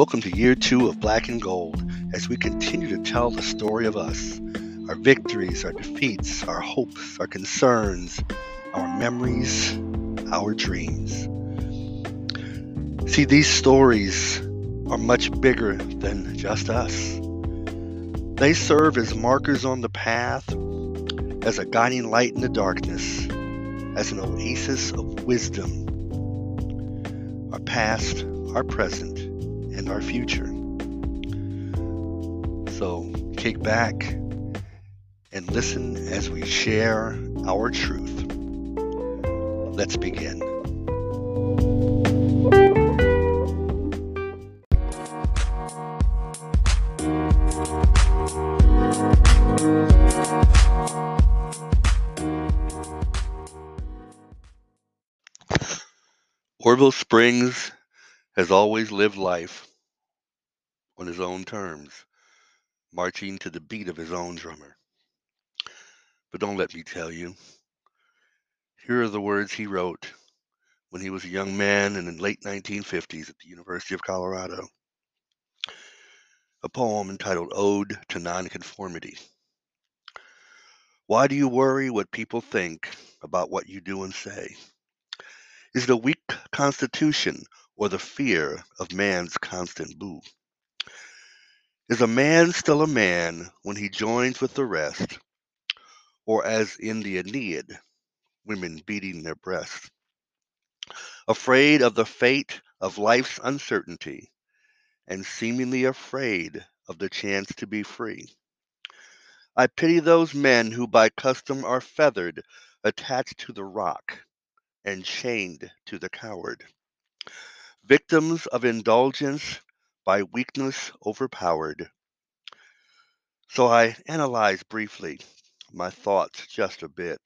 Welcome to year two of Black and Gold as we continue to tell the story of us our victories, our defeats, our hopes, our concerns, our memories, our dreams. See, these stories are much bigger than just us. They serve as markers on the path, as a guiding light in the darkness, as an oasis of wisdom. Our past, our present, our future. So kick back and listen as we share our truth. Let's begin. Orville Springs has always lived life on his own terms, marching to the beat of his own drummer. But don't let me tell you. Here are the words he wrote when he was a young man in the late 1950s at the University of Colorado. A poem entitled Ode to Nonconformity. Why do you worry what people think about what you do and say? Is it a weak constitution or the fear of man's constant boo? Is a man still a man when he joins with the rest, or as in the Aeneid, women beating their breasts? Afraid of the fate of life's uncertainty, and seemingly afraid of the chance to be free. I pity those men who by custom are feathered, attached to the rock, and chained to the coward. Victims of indulgence by weakness overpowered. So I analyze briefly my thoughts just a bit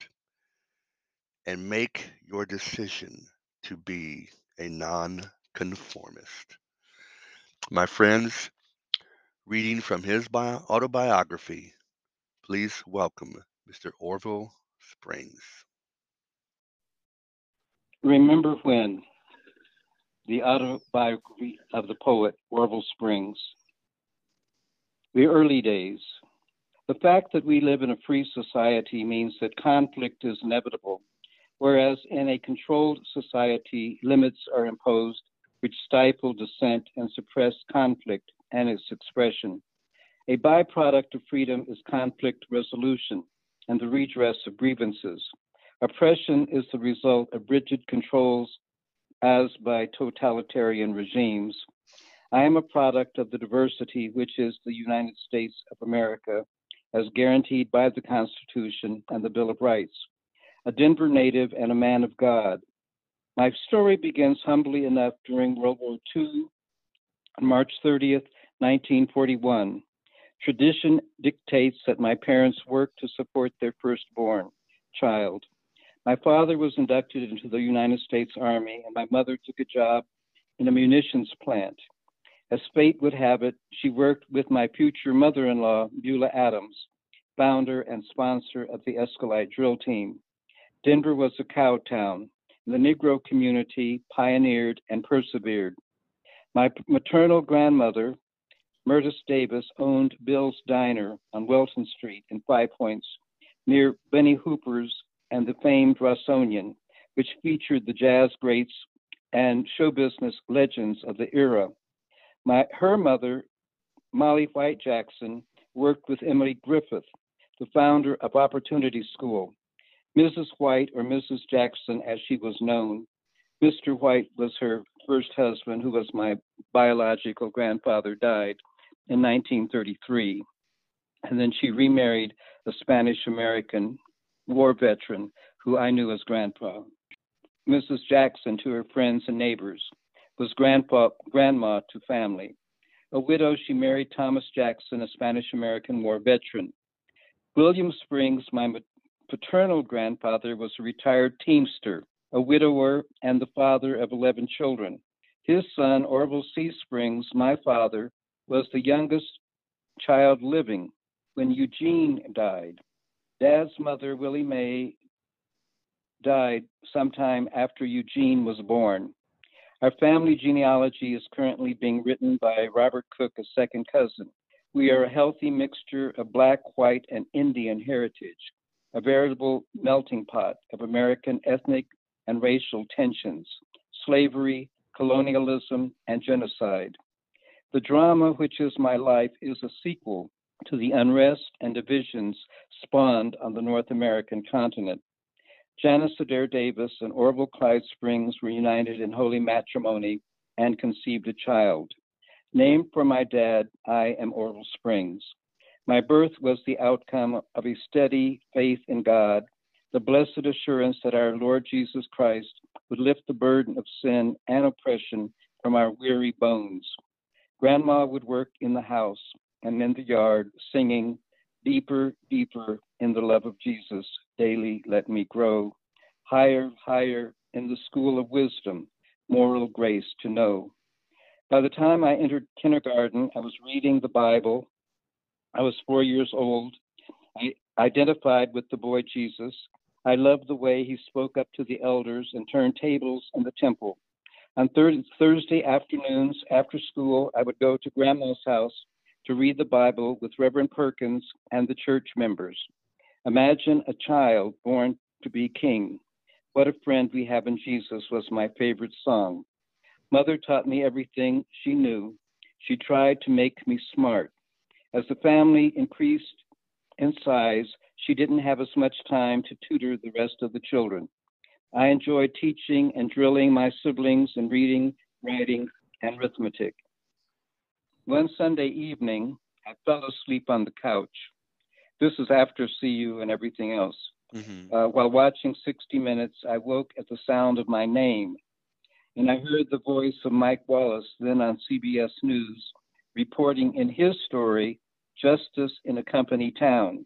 and make your decision to be a nonconformist. My friends, reading from his bio- autobiography, please welcome Mr. Orville Springs. Remember when the autobiography of the poet Orville Springs. The early days. The fact that we live in a free society means that conflict is inevitable, whereas in a controlled society, limits are imposed which stifle dissent and suppress conflict and its expression. A byproduct of freedom is conflict resolution and the redress of grievances. Oppression is the result of rigid controls as by totalitarian regimes. I am a product of the diversity which is the United States of America, as guaranteed by the Constitution and the Bill of Rights. A Denver native and a man of God. My story begins humbly enough during World War II, on March 30th, 1941. Tradition dictates that my parents worked to support their firstborn child. My father was inducted into the United States Army, and my mother took a job in a munitions plant. As fate would have it, she worked with my future mother in law, Beulah Adams, founder and sponsor of the Escalade drill team. Denver was a cow town. The Negro community pioneered and persevered. My maternal grandmother, Myrtis Davis, owned Bill's Diner on Welton Street in Five Points, near Benny Hooper's and the famed Rossonian, which featured the jazz greats and show business legends of the era. My, her mother, Molly White Jackson, worked with Emily Griffith, the founder of Opportunity School. Mrs. White, or Mrs. Jackson as she was known, Mr. White was her first husband, who was my biological grandfather, died in 1933. And then she remarried a Spanish American war veteran who I knew as grandpa. Mrs. Jackson to her friends and neighbors was grandpa, grandma to family. A widow, she married Thomas Jackson, a Spanish American war veteran. William Springs, my paternal grandfather, was a retired teamster, a widower, and the father of 11 children. His son, Orville C. Springs, my father, was the youngest child living when Eugene died. Dad's mother, Willie Mae, died sometime after Eugene was born. Our family genealogy is currently being written by Robert Cook, a second cousin. We are a healthy mixture of black, white, and Indian heritage, a veritable melting pot of American ethnic and racial tensions, slavery, colonialism, and genocide. The drama, which is my life, is a sequel to the unrest and divisions spawned on the North American continent. Janice Adair Davis and Orville Clyde Springs were united in holy matrimony and conceived a child. Named for my dad, I am Orville Springs. My birth was the outcome of a steady faith in God, the blessed assurance that our Lord Jesus Christ would lift the burden of sin and oppression from our weary bones. Grandma would work in the house and in the yard, singing, Deeper, deeper in the love of Jesus, daily let me grow. Higher, higher in the school of wisdom, moral grace to know. By the time I entered kindergarten, I was reading the Bible. I was four years old. I identified with the boy Jesus. I loved the way he spoke up to the elders and turned tables in the temple. On thir- Thursday afternoons after school, I would go to Grandma's house to read the Bible with Reverend Perkins and the church members. Imagine a child born to be king. What a friend we have in Jesus was my favorite song. Mother taught me everything she knew. She tried to make me smart. As the family increased in size, she didn't have as much time to tutor the rest of the children. I enjoyed teaching and drilling my siblings in reading, writing, and arithmetic. One Sunday evening, I fell asleep on the couch. This is after CU and everything else. Mm-hmm. Uh, while watching 60 Minutes, I woke at the sound of my name and I heard the voice of Mike Wallace, then on CBS News, reporting in his story, Justice in a Company Town.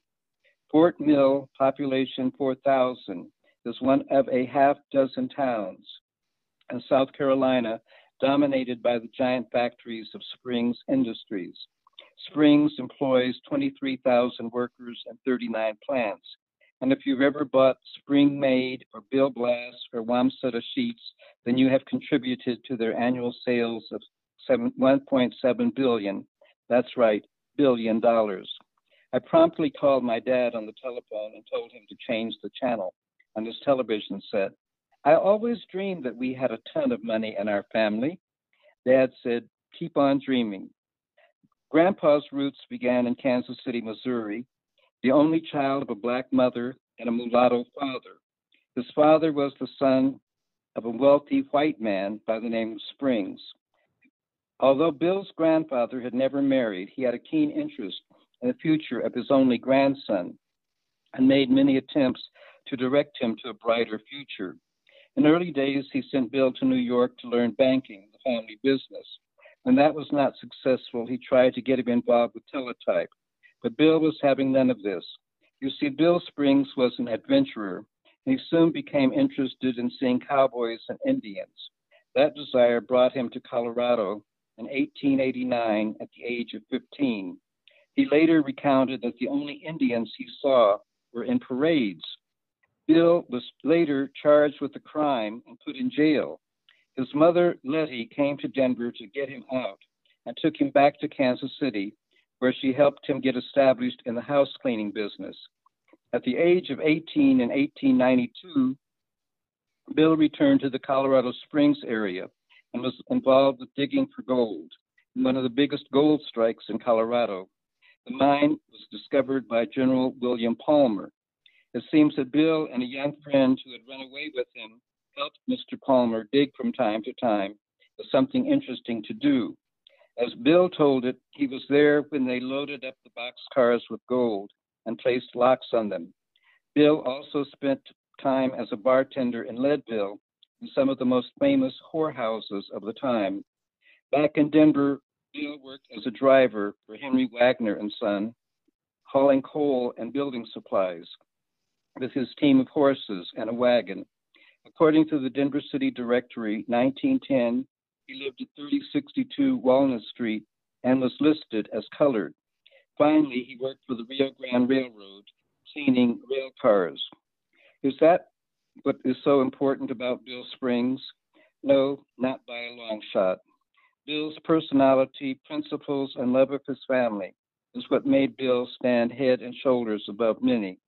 Fort Mill, population 4,000, is one of a half dozen towns in South Carolina dominated by the giant factories of Springs Industries. Springs employs 23,000 workers and 39 plants. And if you've ever bought Springmaid or Bill Blass or Wamsutta sheets, then you have contributed to their annual sales of 1.7 billion. That's right, billion dollars. I promptly called my dad on the telephone and told him to change the channel on his television set. I always dreamed that we had a ton of money in our family. Dad said, Keep on dreaming. Grandpa's roots began in Kansas City, Missouri, the only child of a black mother and a mulatto father. His father was the son of a wealthy white man by the name of Springs. Although Bill's grandfather had never married, he had a keen interest in the future of his only grandson and made many attempts to direct him to a brighter future. In early days, he sent Bill to New York to learn banking, the family business. When that was not successful, he tried to get him involved with teletype, but Bill was having none of this. You see, Bill Springs was an adventurer, and he soon became interested in seeing cowboys and Indians. That desire brought him to Colorado in 1889 at the age of 15. He later recounted that the only Indians he saw were in parades Bill was later charged with the crime and put in jail. His mother, Letty, came to Denver to get him out and took him back to Kansas City, where she helped him get established in the house cleaning business. At the age of 18 in 1892, Bill returned to the Colorado Springs area and was involved with digging for gold, in one of the biggest gold strikes in Colorado. The mine was discovered by General William Palmer, it seems that Bill and a young friend who had run away with him helped Mr. Palmer dig from time to time with something interesting to do. As Bill told it, he was there when they loaded up the boxcars with gold and placed locks on them. Bill also spent time as a bartender in Leadville in some of the most famous whorehouses of the time. Back in Denver, Bill worked as a driver for Henry Wagner and Son, hauling coal and building supplies with his team of horses and a wagon. According to the Denver City Directory, 1910, he lived at 3062 Walnut Street and was listed as colored. Finally, he worked for the Rio Grande Railroad, cleaning rail cars. Is that what is so important about Bill Springs? No, not by a long shot. Bill's personality, principles, and love of his family is what made Bill stand head and shoulders above many.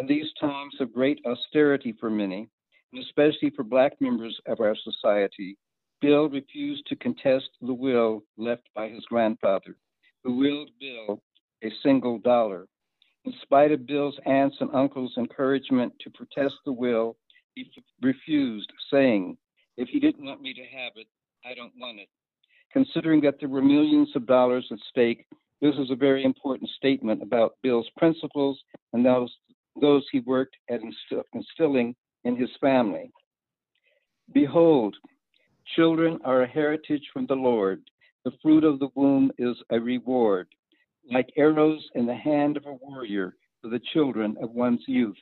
In these times of great austerity for many, and especially for Black members of our society, Bill refused to contest the will left by his grandfather, who willed Bill a single dollar. In spite of Bill's aunts and uncles' encouragement to protest the will, he refused, saying, If he didn't want me to have it, I don't want it. Considering that there were millions of dollars at stake, this is a very important statement about Bill's principles and those, those he worked at instilling in his family. Behold, children are a heritage from the Lord. The fruit of the womb is a reward like arrows in the hand of a warrior for the children of one's youth.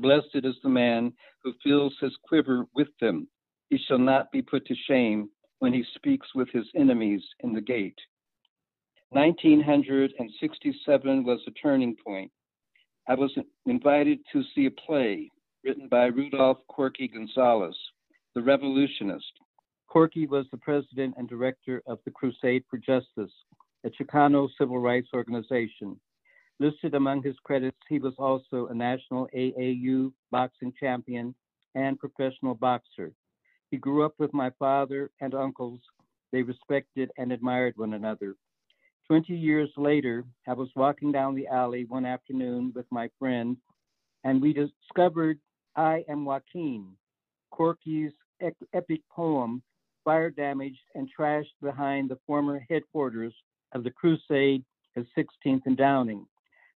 Blessed is the man who fills his quiver with them. He shall not be put to shame when he speaks with his enemies in the gate. 1967 was a turning point. I was invited to see a play written by Rudolph Corky Gonzales, The Revolutionist. Corky was the president and director of the Crusade for Justice, a Chicano civil rights organization. Listed among his credits, he was also a national AAU boxing champion and professional boxer. He grew up with my father and uncles. They respected and admired one another. 20 years later, I was walking down the alley one afternoon with my friend, and we discovered I Am Joaquin, Corky's epic poem, fire damaged and trashed behind the former headquarters of the Crusade at 16th and Downing.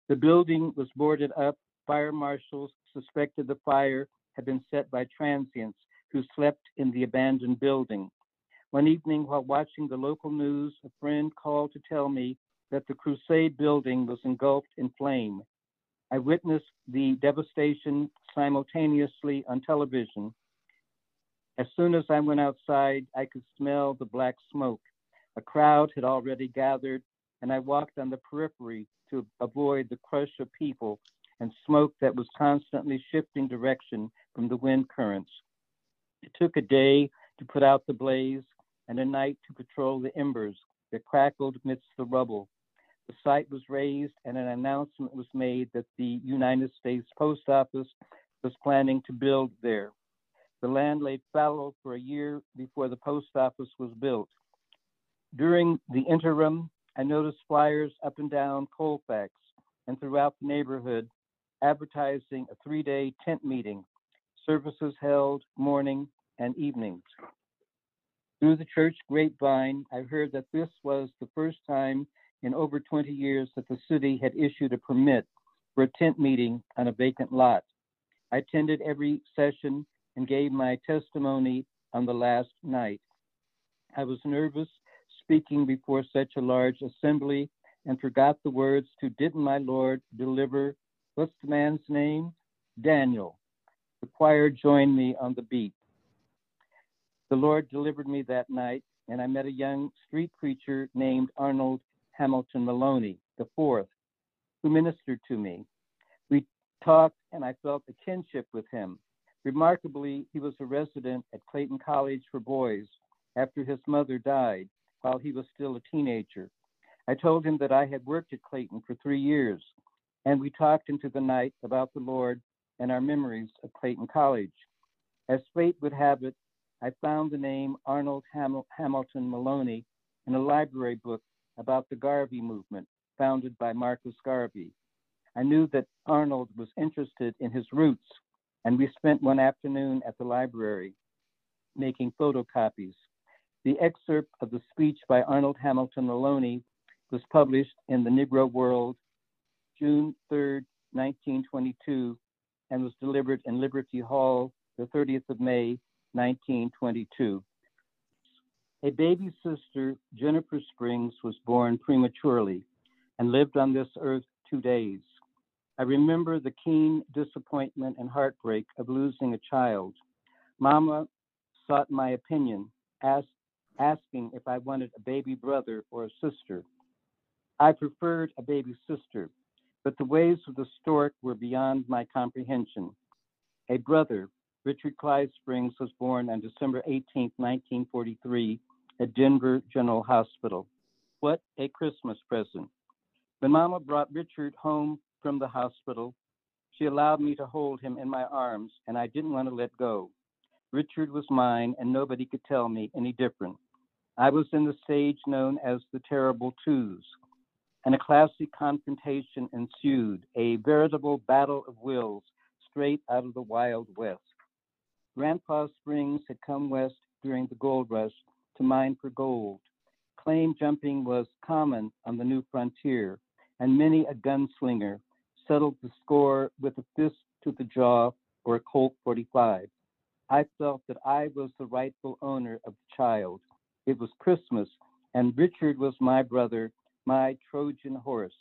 The building was boarded up. Fire marshals suspected the fire had been set by transients who slept in the abandoned building. One evening, while watching the local news, a friend called to tell me that the Crusade building was engulfed in flame. I witnessed the devastation simultaneously on television. As soon as I went outside, I could smell the black smoke. A crowd had already gathered, and I walked on the periphery to avoid the crush of people and smoke that was constantly shifting direction from the wind currents. It took a day to put out the blaze, and a night to patrol the embers that crackled amidst the rubble. The site was raised, and an announcement was made that the United States Post Office was planning to build there. The land lay fallow for a year before the post office was built. During the interim, I noticed flyers up and down Colfax and throughout the neighborhood advertising a three day tent meeting, services held morning and evenings. Through the church grapevine, I heard that this was the first time in over 20 years that the city had issued a permit for a tent meeting on a vacant lot. I attended every session and gave my testimony on the last night. I was nervous speaking before such a large assembly and forgot the words to Didn't my Lord deliver, what's the man's name? Daniel. The choir joined me on the beat. The Lord delivered me that night, and I met a young street preacher named Arnold Hamilton Maloney, the fourth, who ministered to me. We talked, and I felt a kinship with him. Remarkably, he was a resident at Clayton College for Boys after his mother died while he was still a teenager. I told him that I had worked at Clayton for three years, and we talked into the night about the Lord and our memories of Clayton College. As fate would have it, I found the name Arnold Ham- Hamilton Maloney in a library book about the Garvey movement founded by Marcus Garvey. I knew that Arnold was interested in his roots, and we spent one afternoon at the library making photocopies. The excerpt of the speech by Arnold Hamilton Maloney was published in the Negro World June 3, 1922, and was delivered in Liberty Hall the 30th of May, 1922. A baby sister, Jennifer Springs, was born prematurely and lived on this earth two days. I remember the keen disappointment and heartbreak of losing a child. Mama sought my opinion, asked asking if I wanted a baby brother or a sister. I preferred a baby sister, but the ways of the stork were beyond my comprehension. A brother, Richard Clyde Springs, was born on December 18, 1943, at Denver General Hospital. What a Christmas present. When Mama brought Richard home from the hospital, she allowed me to hold him in my arms, and I didn't want to let go. Richard was mine, and nobody could tell me any different. I was in the stage known as the Terrible Twos, and a classic confrontation ensued, a veritable battle of wills straight out of the Wild West. Grandpa Springs had come west during the gold rush to mine for gold. Claim jumping was common on the new frontier, and many a gunslinger settled the score with a fist to the jaw or a Colt 45. I felt that I was the rightful owner of the child. It was Christmas, and Richard was my brother, my Trojan horse.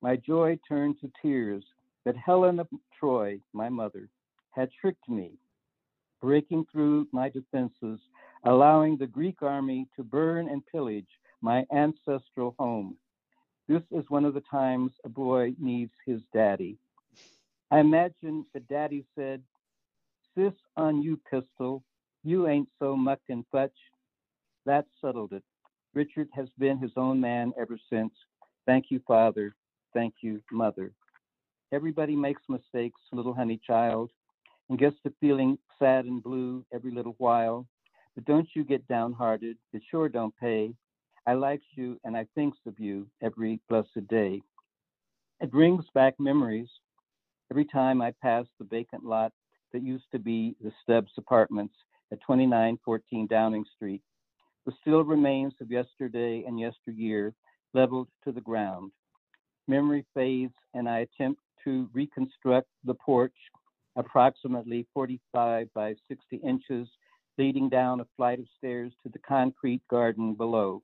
My joy turned to tears that Helen of Troy, my mother, had tricked me, breaking through my defenses, allowing the Greek army to burn and pillage my ancestral home. This is one of the times a boy needs his daddy. I imagine that daddy said, Sis on you, pistol, you ain't so muck and fetch. That settled it. Richard has been his own man ever since. Thank you, Father. Thank you, Mother. Everybody makes mistakes, little honey child, and gets to feeling sad and blue every little while. But don't you get downhearted. It sure don't pay. I likes you and I thinks of you every blessed day. It brings back memories every time I pass the vacant lot that used to be the Stubbs Apartments at 2914 Downing Street. The still remains of yesterday and yesteryear leveled to the ground. Memory fades, and I attempt to reconstruct the porch, approximately 45 by 60 inches, leading down a flight of stairs to the concrete garden below.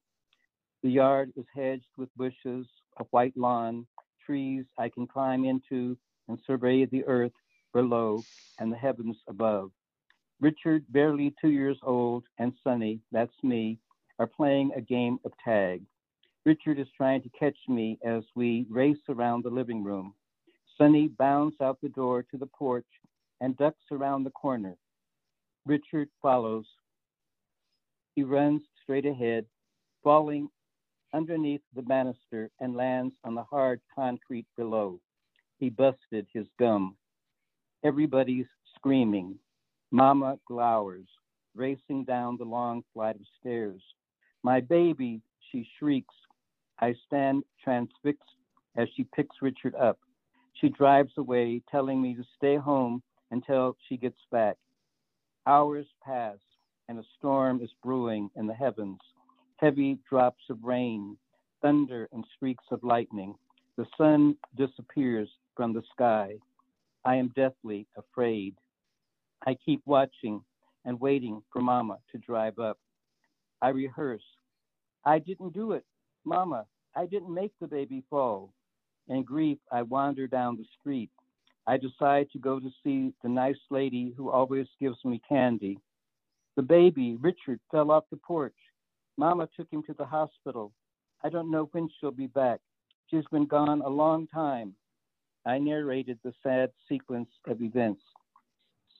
The yard is hedged with bushes, a white lawn, trees I can climb into and survey the earth below and the heavens above. Richard, barely two years old, and Sonny, that's me, are playing a game of tag. Richard is trying to catch me as we race around the living room. Sonny bounds out the door to the porch and ducks around the corner. Richard follows. He runs straight ahead, falling underneath the banister and lands on the hard concrete below. He busted his gum. Everybody's screaming. Mama glowers, racing down the long flight of stairs. My baby, she shrieks. I stand transfixed as she picks Richard up. She drives away, telling me to stay home until she gets back. Hours pass, and a storm is brewing in the heavens heavy drops of rain, thunder, and streaks of lightning. The sun disappears from the sky. I am deathly afraid. I keep watching and waiting for Mama to drive up. I rehearse. I didn't do it. Mama, I didn't make the baby fall. In grief, I wander down the street. I decide to go to see the nice lady who always gives me candy. The baby, Richard, fell off the porch. Mama took him to the hospital. I don't know when she'll be back. She's been gone a long time. I narrated the sad sequence of events.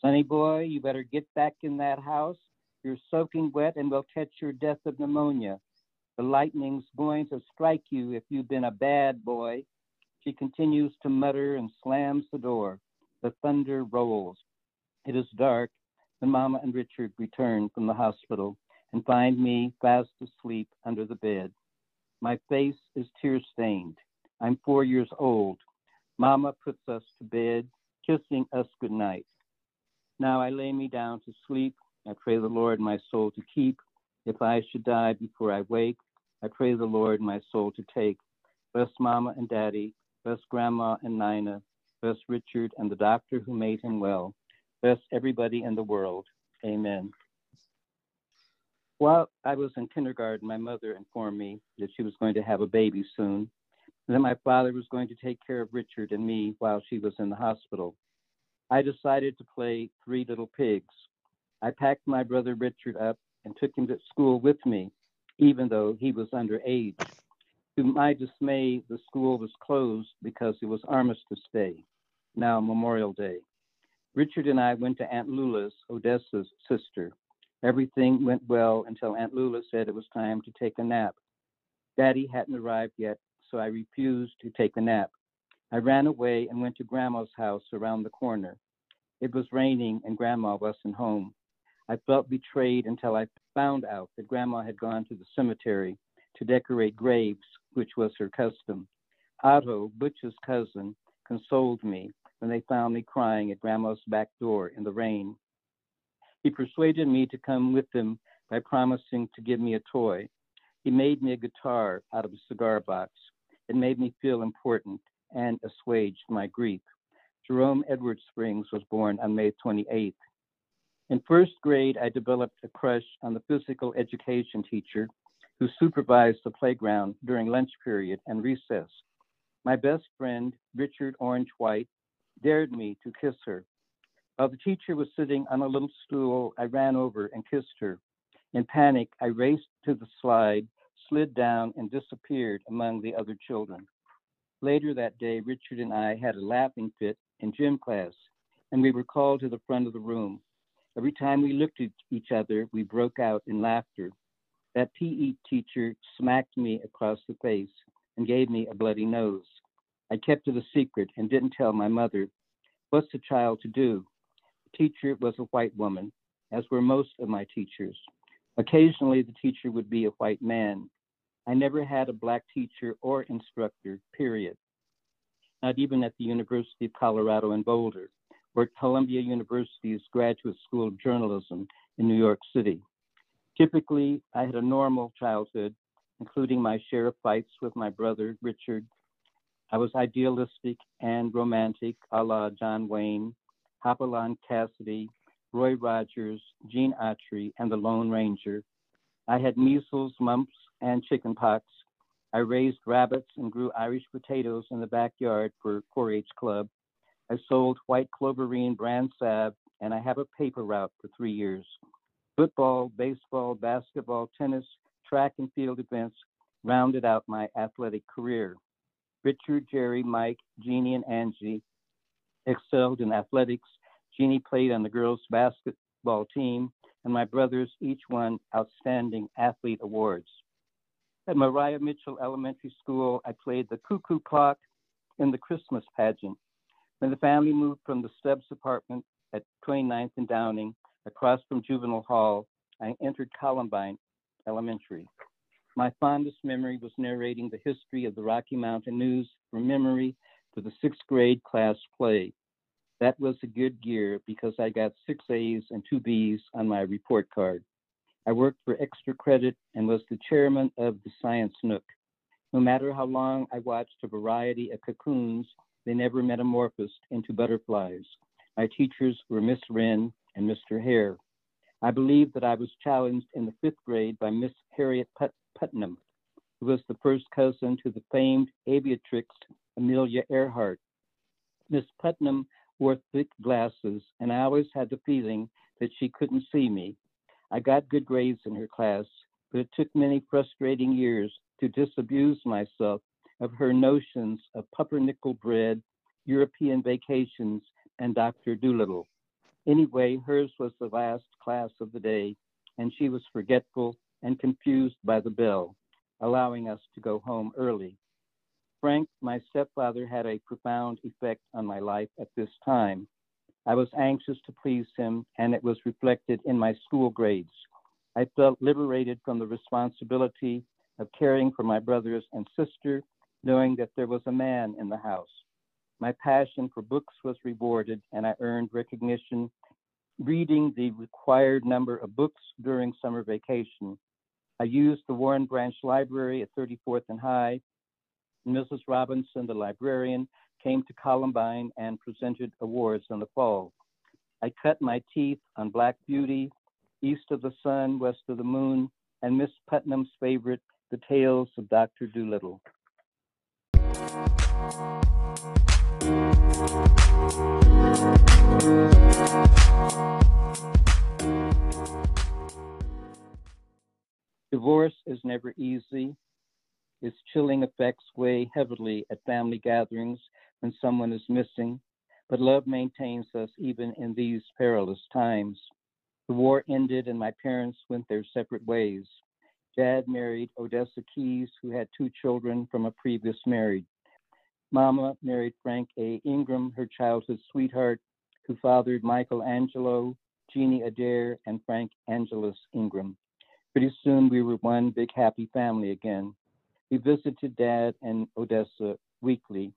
Sonny boy, you better get back in that house. You're soaking wet and will catch your death of pneumonia. The lightning's going to strike you if you've been a bad boy. She continues to mutter and slams the door. The thunder rolls. It is dark, and Mama and Richard return from the hospital and find me fast asleep under the bed. My face is tear stained. I'm four years old. Mama puts us to bed, kissing us good night. Now I lay me down to sleep. I pray the Lord my soul to keep. If I should die before I wake, I pray the Lord my soul to take. Bless Mama and Daddy, bless Grandma and Nina, bless Richard and the doctor who made him well. Bless everybody in the world. Amen. While I was in kindergarten, my mother informed me that she was going to have a baby soon, and that my father was going to take care of Richard and me while she was in the hospital. I decided to play Three Little Pigs. I packed my brother Richard up and took him to school with me, even though he was underage. To my dismay, the school was closed because it was Armistice Day, now Memorial Day. Richard and I went to Aunt Lula's, Odessa's sister. Everything went well until Aunt Lula said it was time to take a nap. Daddy hadn't arrived yet, so I refused to take a nap. I ran away and went to Grandma's house around the corner. It was raining and Grandma wasn't home. I felt betrayed until I found out that Grandma had gone to the cemetery to decorate graves, which was her custom. Otto, Butch's cousin, consoled me when they found me crying at Grandma's back door in the rain. He persuaded me to come with him by promising to give me a toy. He made me a guitar out of a cigar box. It made me feel important and assuaged my grief. Jerome Edward Springs was born on May 28th. In first grade, I developed a crush on the physical education teacher who supervised the playground during lunch period and recess. My best friend, Richard Orange White, dared me to kiss her. While the teacher was sitting on a little stool, I ran over and kissed her. In panic, I raced to the slide, slid down, and disappeared among the other children. Later that day, Richard and I had a laughing fit in gym class, and we were called to the front of the room. Every time we looked at each other, we broke out in laughter. That PE teacher smacked me across the face and gave me a bloody nose. I kept it a secret and didn't tell my mother. What's a child to do? The teacher was a white woman, as were most of my teachers. Occasionally, the teacher would be a white man. I never had a black teacher or instructor, period. Not even at the University of Colorado in Boulder or Columbia University's Graduate School of Journalism in New York City. Typically, I had a normal childhood, including my share of fights with my brother, Richard. I was idealistic and romantic, a la John Wayne, Hopalong Cassidy, Roy Rogers, Gene Autry, and the Lone Ranger. I had measles, mumps, and chickenpox. I raised rabbits and grew Irish potatoes in the backyard for 4 H Club. I sold white cloverine brand salve, and I have a paper route for three years football, baseball, basketball, tennis, track and field events rounded out my athletic career. Richard, Jerry, Mike, Jeannie, and Angie excelled in athletics. Jeannie played on the girls' basketball team, and my brothers each won outstanding athlete awards. At Maria Mitchell Elementary School, I played the cuckoo clock in the Christmas pageant. When the family moved from the Stubbs apartment at 29th and Downing, across from Juvenile Hall, I entered Columbine Elementary. My fondest memory was narrating the history of the Rocky Mountain News from memory for the sixth grade class play. That was a good year because I got six A's and two B's on my report card. I worked for extra credit and was the chairman of the Science Nook. No matter how long I watched a variety of cocoons, they never metamorphosed into butterflies. My teachers were Miss Wren and Mr. Hare. I believe that I was challenged in the fifth grade by Miss Harriet Put- Putnam, who was the first cousin to the famed aviatrix Amelia Earhart. Miss Putnam wore thick glasses, and I always had the feeling that she couldn't see me. I got good grades in her class, but it took many frustrating years to disabuse myself of her notions of pumpernickel bread, European vacations, and Dr. Dolittle. Anyway, hers was the last class of the day, and she was forgetful and confused by the bell, allowing us to go home early. Frank, my stepfather, had a profound effect on my life at this time. I was anxious to please him, and it was reflected in my school grades. I felt liberated from the responsibility of caring for my brothers and sister, knowing that there was a man in the house. My passion for books was rewarded, and I earned recognition reading the required number of books during summer vacation. I used the Warren Branch Library at 34th and High. Mrs. Robinson, the librarian, came to Columbine and presented awards in the fall. I cut my teeth on Black Beauty, East of the Sun, West of the Moon, and Miss Putnam's favorite, The Tales of Dr. Dolittle. Divorce is never easy. Its chilling effects weigh heavily at family gatherings when someone is missing, but love maintains us even in these perilous times. The war ended and my parents went their separate ways. Dad married Odessa Keys, who had two children from a previous marriage. Mama married Frank A. Ingram, her childhood sweetheart, who fathered Michael Angelo, Jeannie Adair, and Frank Angelus Ingram. Pretty soon we were one big happy family again. We visited Dad and Odessa weekly.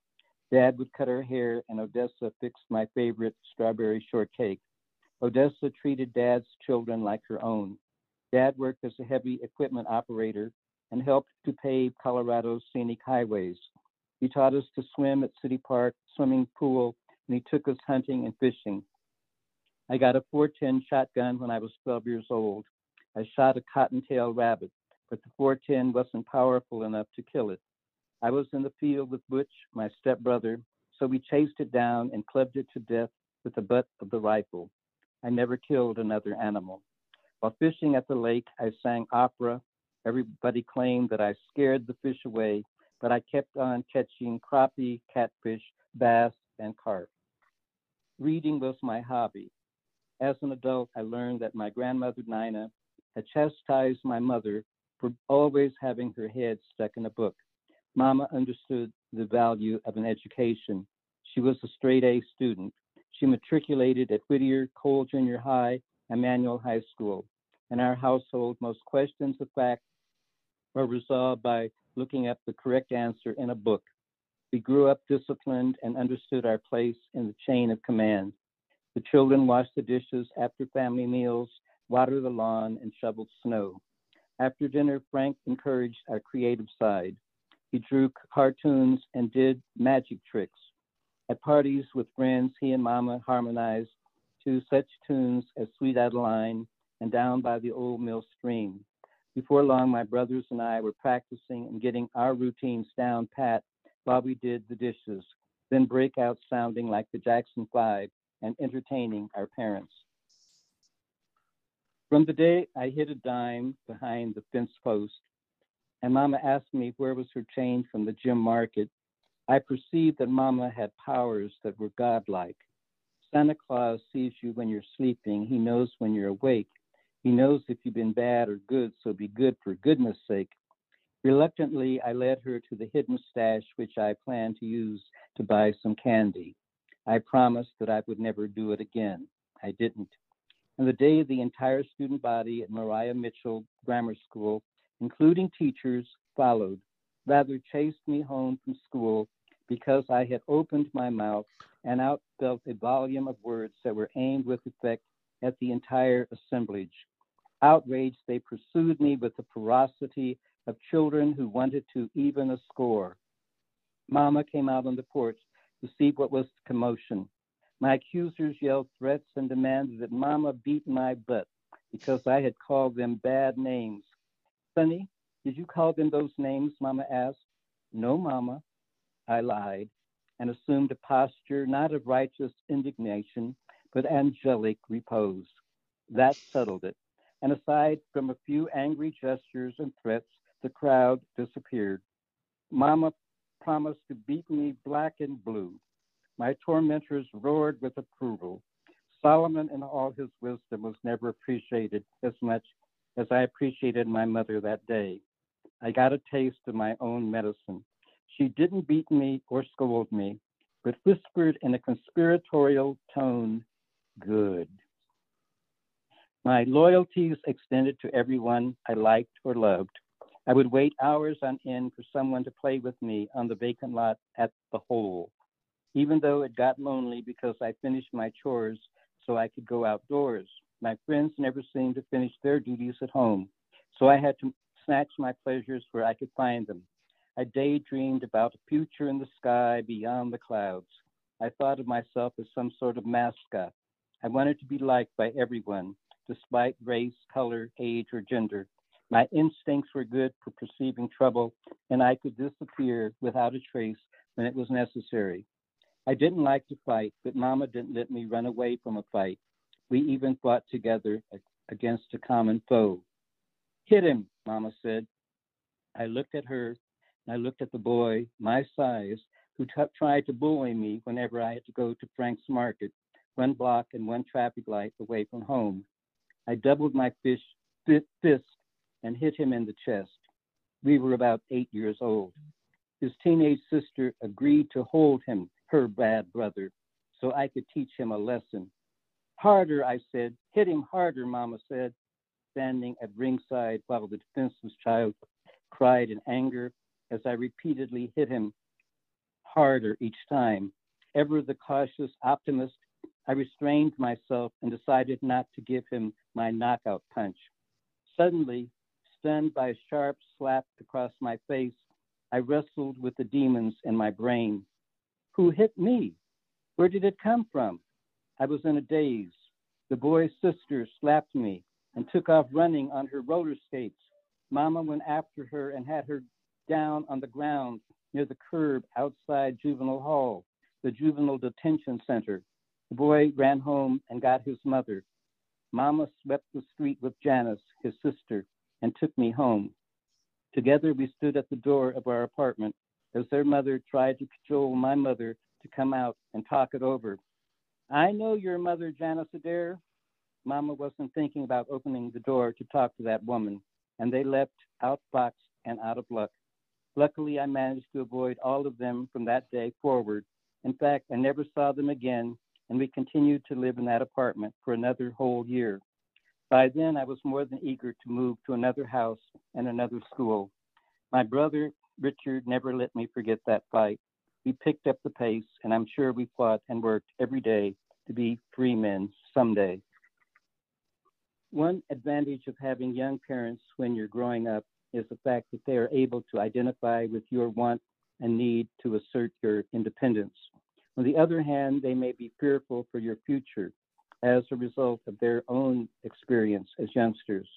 Dad would cut her hair, and Odessa fixed my favorite strawberry shortcake. Odessa treated Dad's children like her own. Dad worked as a heavy equipment operator and helped to pave Colorado's scenic highways. He taught us to swim at City Park swimming pool, and he took us hunting and fishing. I got a 410 shotgun when I was 12 years old. I shot a cottontail rabbit, but the 410 wasn't powerful enough to kill it. I was in the field with Butch, my stepbrother, so we chased it down and clubbed it to death with the butt of the rifle. I never killed another animal. While fishing at the lake, I sang opera. Everybody claimed that I scared the fish away, but I kept on catching crappie, catfish, bass, and carp. Reading was my hobby. As an adult, I learned that my grandmother Nina had chastised my mother for always having her head stuck in a book. Mama understood the value of an education. She was a straight A student. She matriculated at Whittier Cole Junior High and High School. In our household, most questions of fact were resolved by looking up the correct answer in a book. We grew up disciplined and understood our place in the chain of command. The children washed the dishes after family meals, watered the lawn, and shoveled snow. After dinner, Frank encouraged our creative side. He drew cartoons and did magic tricks. At parties with friends, he and Mama harmonized to such tunes as Sweet Adeline and Down by the Old Mill Stream. Before long, my brothers and I were practicing and getting our routines down pat while we did the dishes, then break out sounding like the Jackson Five and entertaining our parents. From the day I hid a dime behind the fence post, and Mama asked me where was her change from the gym market, I perceived that Mama had powers that were godlike. Santa Claus sees you when you're sleeping. He knows when you're awake. He knows if you've been bad or good, so be good for goodness sake. Reluctantly, I led her to the hidden stash, which I planned to use to buy some candy. I promised that I would never do it again. I didn't. And the day the entire student body at Maria Mitchell Grammar School, including teachers, followed, rather chased me home from school because I had opened my mouth and out felt a volume of words that were aimed with effect at the entire assemblage. Outraged, they pursued me with the ferocity of children who wanted to even a score. Mama came out on the porch to see what was the commotion. My accusers yelled threats and demanded that Mama beat my butt because I had called them bad names. Sonny, did you call them those names? Mama asked. No, Mama, I lied and assumed a posture not of righteous indignation, but angelic repose. That settled it and aside from a few angry gestures and threats, the crowd disappeared. Mama promised to beat me black and blue. My tormentors roared with approval. Solomon, in all his wisdom, was never appreciated as much as I appreciated my mother that day. I got a taste of my own medicine. She didn't beat me or scold me, but whispered in a conspiratorial tone, Good. My loyalties extended to everyone I liked or loved. I would wait hours on end for someone to play with me on the vacant lot at the hole, even though it got lonely because I finished my chores so I could go outdoors. My friends never seemed to finish their duties at home, so I had to snatch my pleasures where I could find them. I daydreamed about a future in the sky beyond the clouds. I thought of myself as some sort of mascot. I wanted to be liked by everyone, despite race, color, age, or gender. My instincts were good for perceiving trouble, and I could disappear without a trace when it was necessary. I didn't like to fight, but Mama didn't let me run away from a fight. We even fought together against a common foe. Hit him, Mama said. I looked at her and I looked at the boy my size who t- tried to bully me whenever I had to go to Frank's Market, one block and one traffic light away from home. I doubled my fish, fist and hit him in the chest. We were about eight years old. His teenage sister agreed to hold him, her bad brother, so I could teach him a lesson. Harder, I said. Hit him harder, Mama said, standing at ringside while the defenseless child cried in anger as I repeatedly hit him harder each time. Ever the cautious optimist, I restrained myself and decided not to give him my knockout punch. Suddenly, stunned by a sharp slap across my face, I wrestled with the demons in my brain. Who hit me? Where did it come from? I was in a daze. The boy's sister slapped me and took off running on her roller skates. Mama went after her and had her down on the ground near the curb outside Juvenile Hall, the juvenile detention center. The boy ran home and got his mother. Mama swept the street with Janice, his sister, and took me home. Together we stood at the door of our apartment as their mother tried to cajole my mother to come out and talk it over. I know your mother, Janice Adair. Mama wasn't thinking about opening the door to talk to that woman, and they leapt outfoxed and out of luck. Luckily, I managed to avoid all of them from that day forward. In fact, I never saw them again, and we continued to live in that apartment for another whole year. By then, I was more than eager to move to another house and another school. My brother, Richard, never let me forget that fight. We picked up the pace, and I'm sure we fought and worked every day to be free men someday. One advantage of having young parents when you're growing up is the fact that they are able to identify with your want and need to assert your independence. On the other hand, they may be fearful for your future as a result of their own experience as youngsters.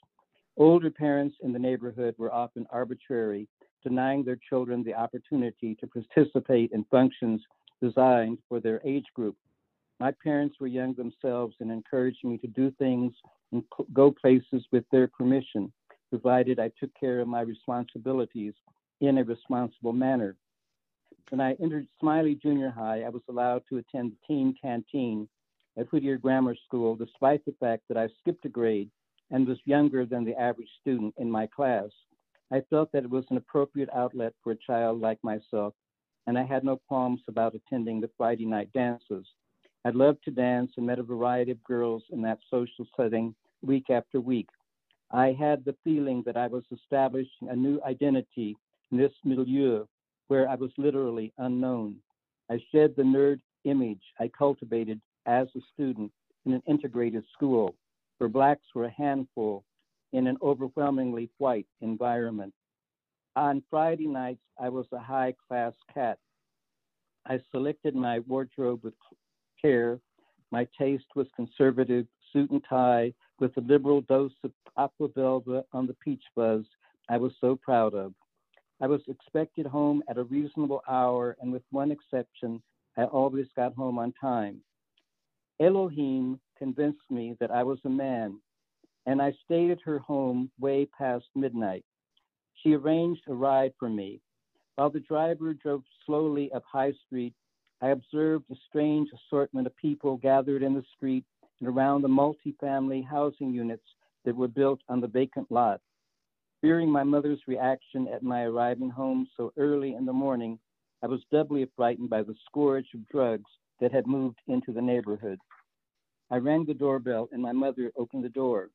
Older parents in the neighborhood were often arbitrary, denying their children the opportunity to participate in functions designed for their age group. My parents were young themselves and encouraged me to do things and go places with their permission, provided I took care of my responsibilities in a responsible manner. When I entered Smiley Junior High, I was allowed to attend the teen canteen at Whittier Grammar School, despite the fact that I skipped a grade and was younger than the average student in my class. I felt that it was an appropriate outlet for a child like myself, and I had no qualms about attending the Friday night dances. I loved to dance and met a variety of girls in that social setting week after week. I had the feeling that I was establishing a new identity in this milieu where I was literally unknown. I shed the nerd image I cultivated as a student in an integrated school where blacks were a handful in an overwhelmingly white environment. On Friday nights, I was a high class cat. I selected my wardrobe with care. My taste was conservative, suit and tie, with a liberal dose of aqua velva on the peach fuzz I was so proud of. I was expected home at a reasonable hour, and with one exception, I always got home on time. Elohim convinced me that I was a man, and I stayed at her home way past midnight. She arranged a ride for me. While the driver drove slowly up High Street, I observed a strange assortment of people gathered in the street and around the multi-family housing units that were built on the vacant lot. Fearing my mother's reaction at my arriving home so early in the morning, I was doubly frightened by the scourge of drugs that had moved into the neighborhood. I rang the doorbell and my mother opened the door.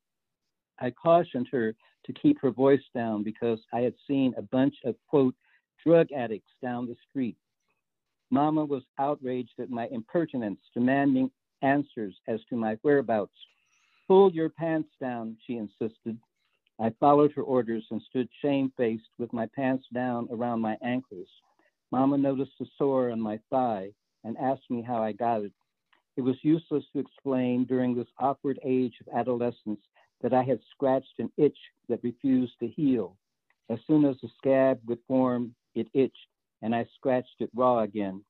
I cautioned her to keep her voice down because I had seen a bunch of, quote, drug addicts down the street. Mama was outraged at my impertinence, demanding answers as to my whereabouts. Pull your pants down, she insisted. I followed her orders and stood shamefaced with my pants down around my ankles. Mama noticed a sore on my thigh and asked me how I got it. It was useless to explain during this awkward age of adolescence that I had scratched an itch that refused to heal. As soon as the scab would form, it itched, and I scratched it raw again.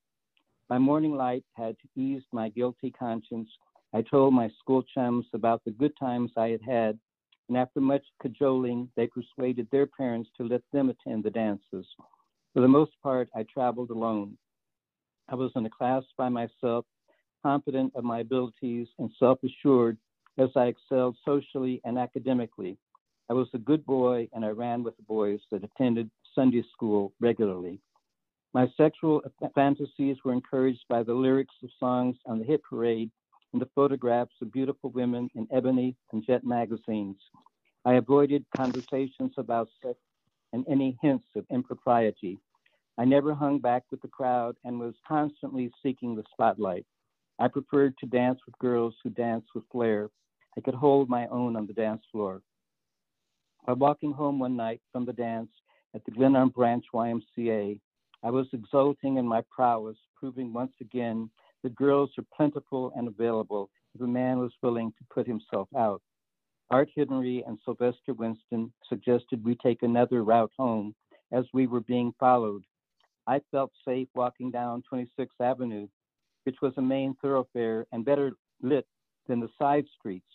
My morning light had eased my guilty conscience. I told my school chums about the good times I had had and after much cajoling, they persuaded their parents to let them attend the dances. For the most part, I traveled alone. I was in a class by myself, confident of my abilities and self assured as I excelled socially and academically. I was a good boy and I ran with the boys that attended Sunday school regularly. My sexual fantasies were encouraged by the lyrics of songs on the hit parade and the photographs of beautiful women in Ebony and Jet magazines. I avoided conversations about sex and any hints of impropriety. I never hung back with the crowd and was constantly seeking the spotlight. I preferred to dance with girls who danced with flair. I could hold my own on the dance floor. While walking home one night from the dance at the Glenarm Branch YMCA, I was exulting in my prowess, proving once again that girls are plentiful and available if a man was willing to put himself out. Art Henry and Sylvester Winston suggested we take another route home as we were being followed. I felt safe walking down 26th Avenue, which was a main thoroughfare and better lit than the side streets.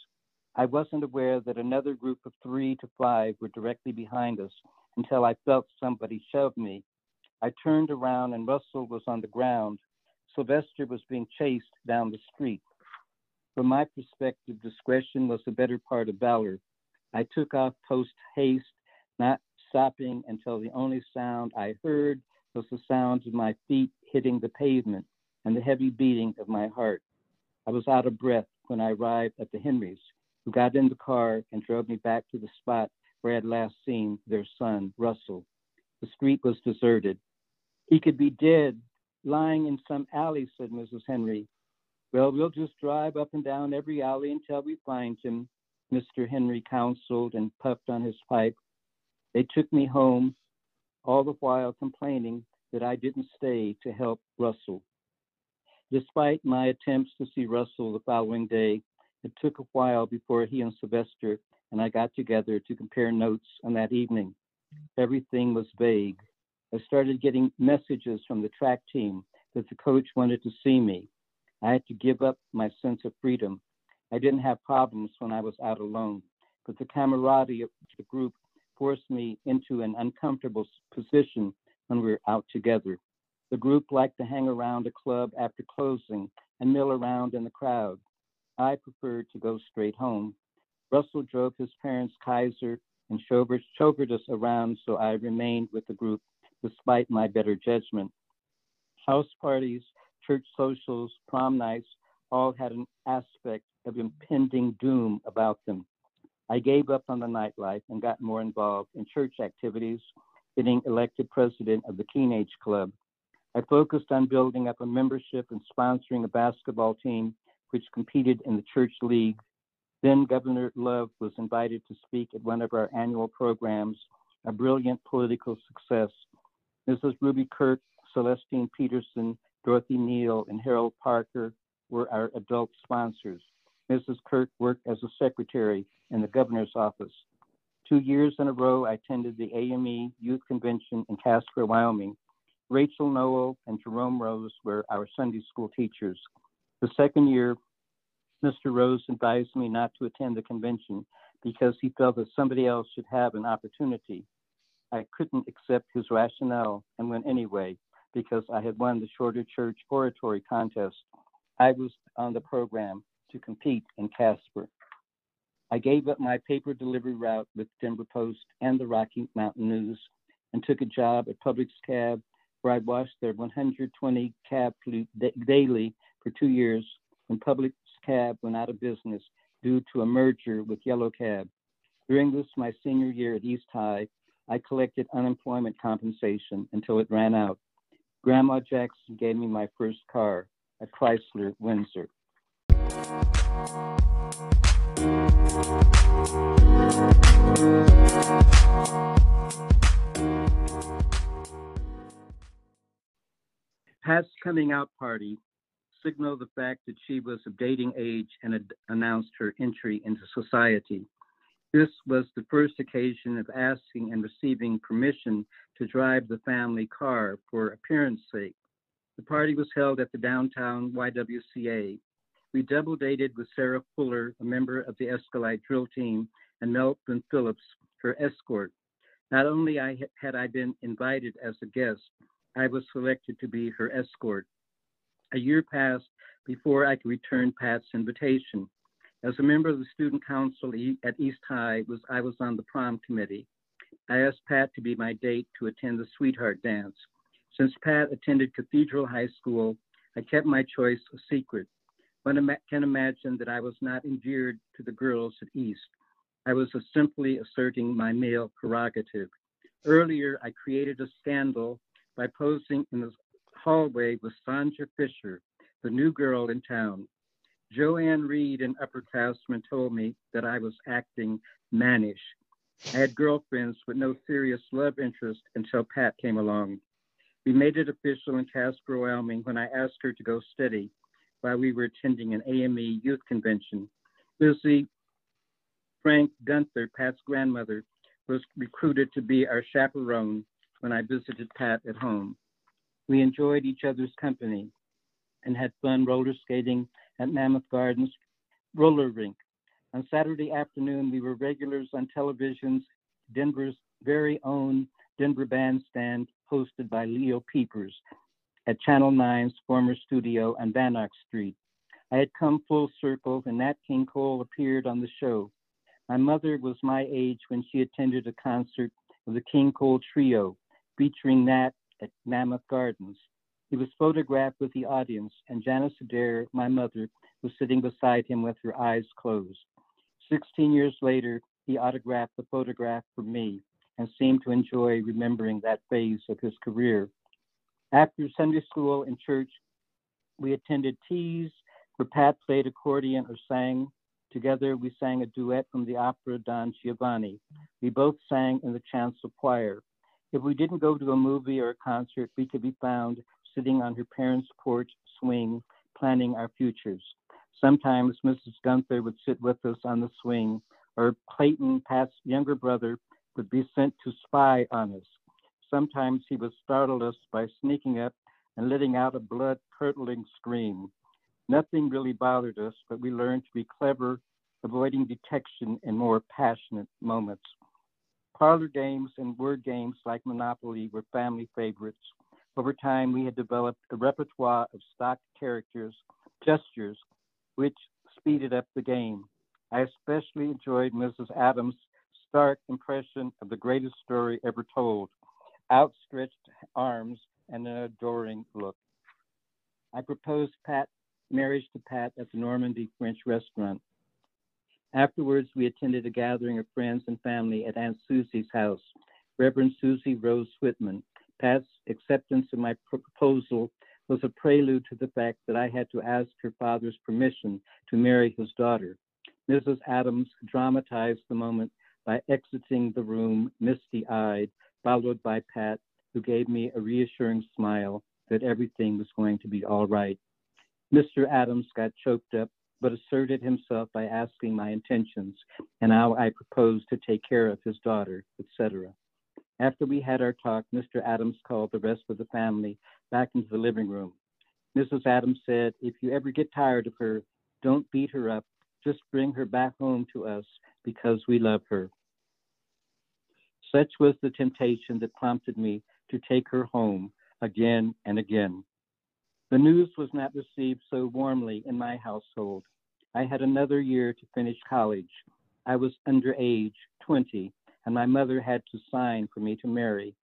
I wasn't aware that another group of three to five were directly behind us until I felt somebody shove me. I turned around and Russell was on the ground. Sylvester was being chased down the street. From my perspective, discretion was the better part of valor. I took off post haste, not stopping until the only sound I heard was the sound of my feet hitting the pavement and the heavy beating of my heart. I was out of breath when I arrived at the Henrys, who got in the car and drove me back to the spot where I had last seen their son, Russell. The street was deserted. He could be dead, lying in some alley, said Mrs. Henry. Well, we'll just drive up and down every alley until we find him, Mr. Henry counseled and puffed on his pipe. They took me home, all the while complaining that I didn't stay to help Russell. Despite my attempts to see Russell the following day, it took a while before he and Sylvester and I got together to compare notes on that evening. Everything was vague. I started getting messages from the track team that the coach wanted to see me. I had to give up my sense of freedom. I didn't have problems when I was out alone, but the camaraderie of the group forced me into an uncomfortable position when we were out together. The group liked to hang around a club after closing and mill around in the crowd. I preferred to go straight home. Russell drove his parents' Kaiser and chauffeured us around, so I remained with the group despite my better judgment. House parties, church socials, prom nights all had an aspect of impending doom about them. I gave up on the nightlife and got more involved in church activities, getting elected president of the Teenage Club. I focused on building up a membership and sponsoring a basketball team which competed in the church league. Then Governor Love was invited to speak at one of our annual programs, a brilliant political success. Mrs. Ruby Kirk, Celestine Peterson, Dorothy Neal, and Harold Parker were our adult sponsors. Mrs. Kirk worked as a secretary in the governor's office. Two years in a row, I attended the AME Youth Convention in Casper, Wyoming. Rachel Noel and Jerome Rose were our Sunday school teachers. The second year, Mr. Rose advised me not to attend the convention because he felt that somebody else should have an opportunity. I couldn't accept his rationale and went anyway because I had won the Shorter Church Oratory Contest. I was on the program to compete in Casper. I gave up my paper delivery route with Denver Post and the Rocky Mountain News and took a job at Publix Cab where I washed their 120 cab fleet daily for two years when Publix Cab went out of business due to a merger with Yellow Cab. During this, my senior year at East High, I collected unemployment compensation until it ran out. Grandma Jackson gave me my first car, a Chrysler Windsor. Pat's coming out party signaled the fact that she was of dating age and had announced her entry into society. This was the first occasion of asking and receiving permission to drive the family car for appearance sake. The party was held at the downtown YWCA. We double dated with Sarah Fuller, a member of the Escalite drill team, and Melvin Phillips, her escort. Not only had I been invited as a guest, I was selected to be her escort. A year passed before I could return Pat's invitation. As a member of the student council at East High, was I was on the prom committee. I asked Pat to be my date to attend the sweetheart dance. Since Pat attended Cathedral High School, I kept my choice a secret. One can imagine that I was not endeared to the girls at East. I was simply asserting my male prerogative. Earlier, I created a scandal by posing in the hallway was Sandra Fisher, the new girl in town. Joanne Reed, an upperclassman, told me that I was acting mannish. I had girlfriends with no serious love interest until Pat came along. We made it official in Casper, Wyoming when I asked her to go steady while we were attending an AME youth convention. Lucy Frank Gunther, Pat's grandmother, was recruited to be our chaperone when I visited Pat at home. We enjoyed each other's company and had fun roller skating at Mammoth Gardens roller rink. On Saturday afternoon, we were regulars on television's Denver's very own Denver Bandstand, hosted by Leo Peepers at Channel 9's former studio on Bannock Street. I had come full circle, and Nat King Cole appeared on the show. My mother was my age when she attended a concert of the King Cole Trio featuring Nat at Mammoth Gardens. He was photographed with the audience, and Janice Adair, my mother, was sitting beside him with her eyes closed. Sixteen years later, he autographed the photograph for me and seemed to enjoy remembering that phase of his career. After Sunday school and church, we attended teas where Pat played accordion or sang. Together, we sang a duet from the opera Don Giovanni. We both sang in the chancel choir. If we didn't go to a movie or a concert, we could be found sitting on her parents' porch swing, planning our futures. Sometimes Mrs. Gunther would sit with us on the swing, or Clayton, Pat's younger brother, would be sent to spy on us. Sometimes he would startle us by sneaking up and letting out a blood curdling scream. Nothing really bothered us, but we learned to be clever, avoiding detection in more passionate moments. Parlor games and word games like Monopoly were family favorites. Over time, we had developed a repertoire of stock characters, gestures, which speeded up the game. I especially enjoyed Mrs. Adams' stark impression of the greatest story ever told outstretched arms and an adoring look. I proposed Pat marriage to Pat at the Normandy French restaurant. Afterwards, we attended a gathering of friends and family at Aunt Susie's house. Reverend Susie Rose Whitman. Pat's acceptance of my proposal was a prelude to the fact that I had to ask her father's permission to marry his daughter. Mrs. Adams dramatized the moment by exiting the room misty eyed, followed by Pat, who gave me a reassuring smile that everything was going to be all right. Mr. Adams got choked up but asserted himself by asking my intentions and how I proposed to take care of his daughter, etc. After we had our talk, Mr. Adams called the rest of the family back into the living room. Mrs. Adams said, If you ever get tired of her, don't beat her up. Just bring her back home to us because we love her. Such was the temptation that prompted me to take her home again and again. The news was not received so warmly in my household. I had another year to finish college. I was underage, 20, and my mother had to sign for me to marry.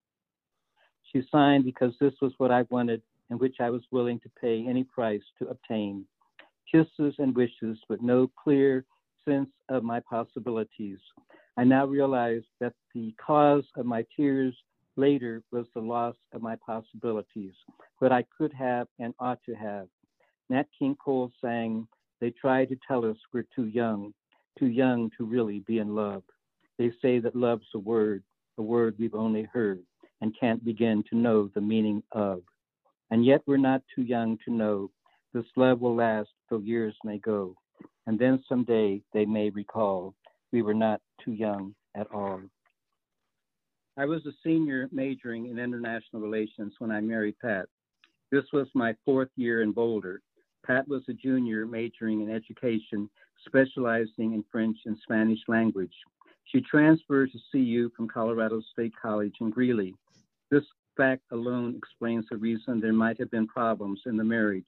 She signed because this was what I wanted and which I was willing to pay any price to obtain. Kisses and wishes, with no clear sense of my possibilities. I now realize that the cause of my tears later was the loss of my possibilities, what I could have and ought to have. Nat King Cole sang, They try to tell us we're too young, too young to really be in love. They say that love's a word, a word we've only heard and can't begin to know the meaning of. And yet we're not too young to know this love will last though years may go. And then someday they may recall we were not too young at all. I was a senior majoring in international relations when I married Pat. This was my fourth year in Boulder. Pat was a junior majoring in education, specializing in French and Spanish language. She transferred to CU from Colorado State College in Greeley. This fact alone explains the reason there might have been problems in the marriage.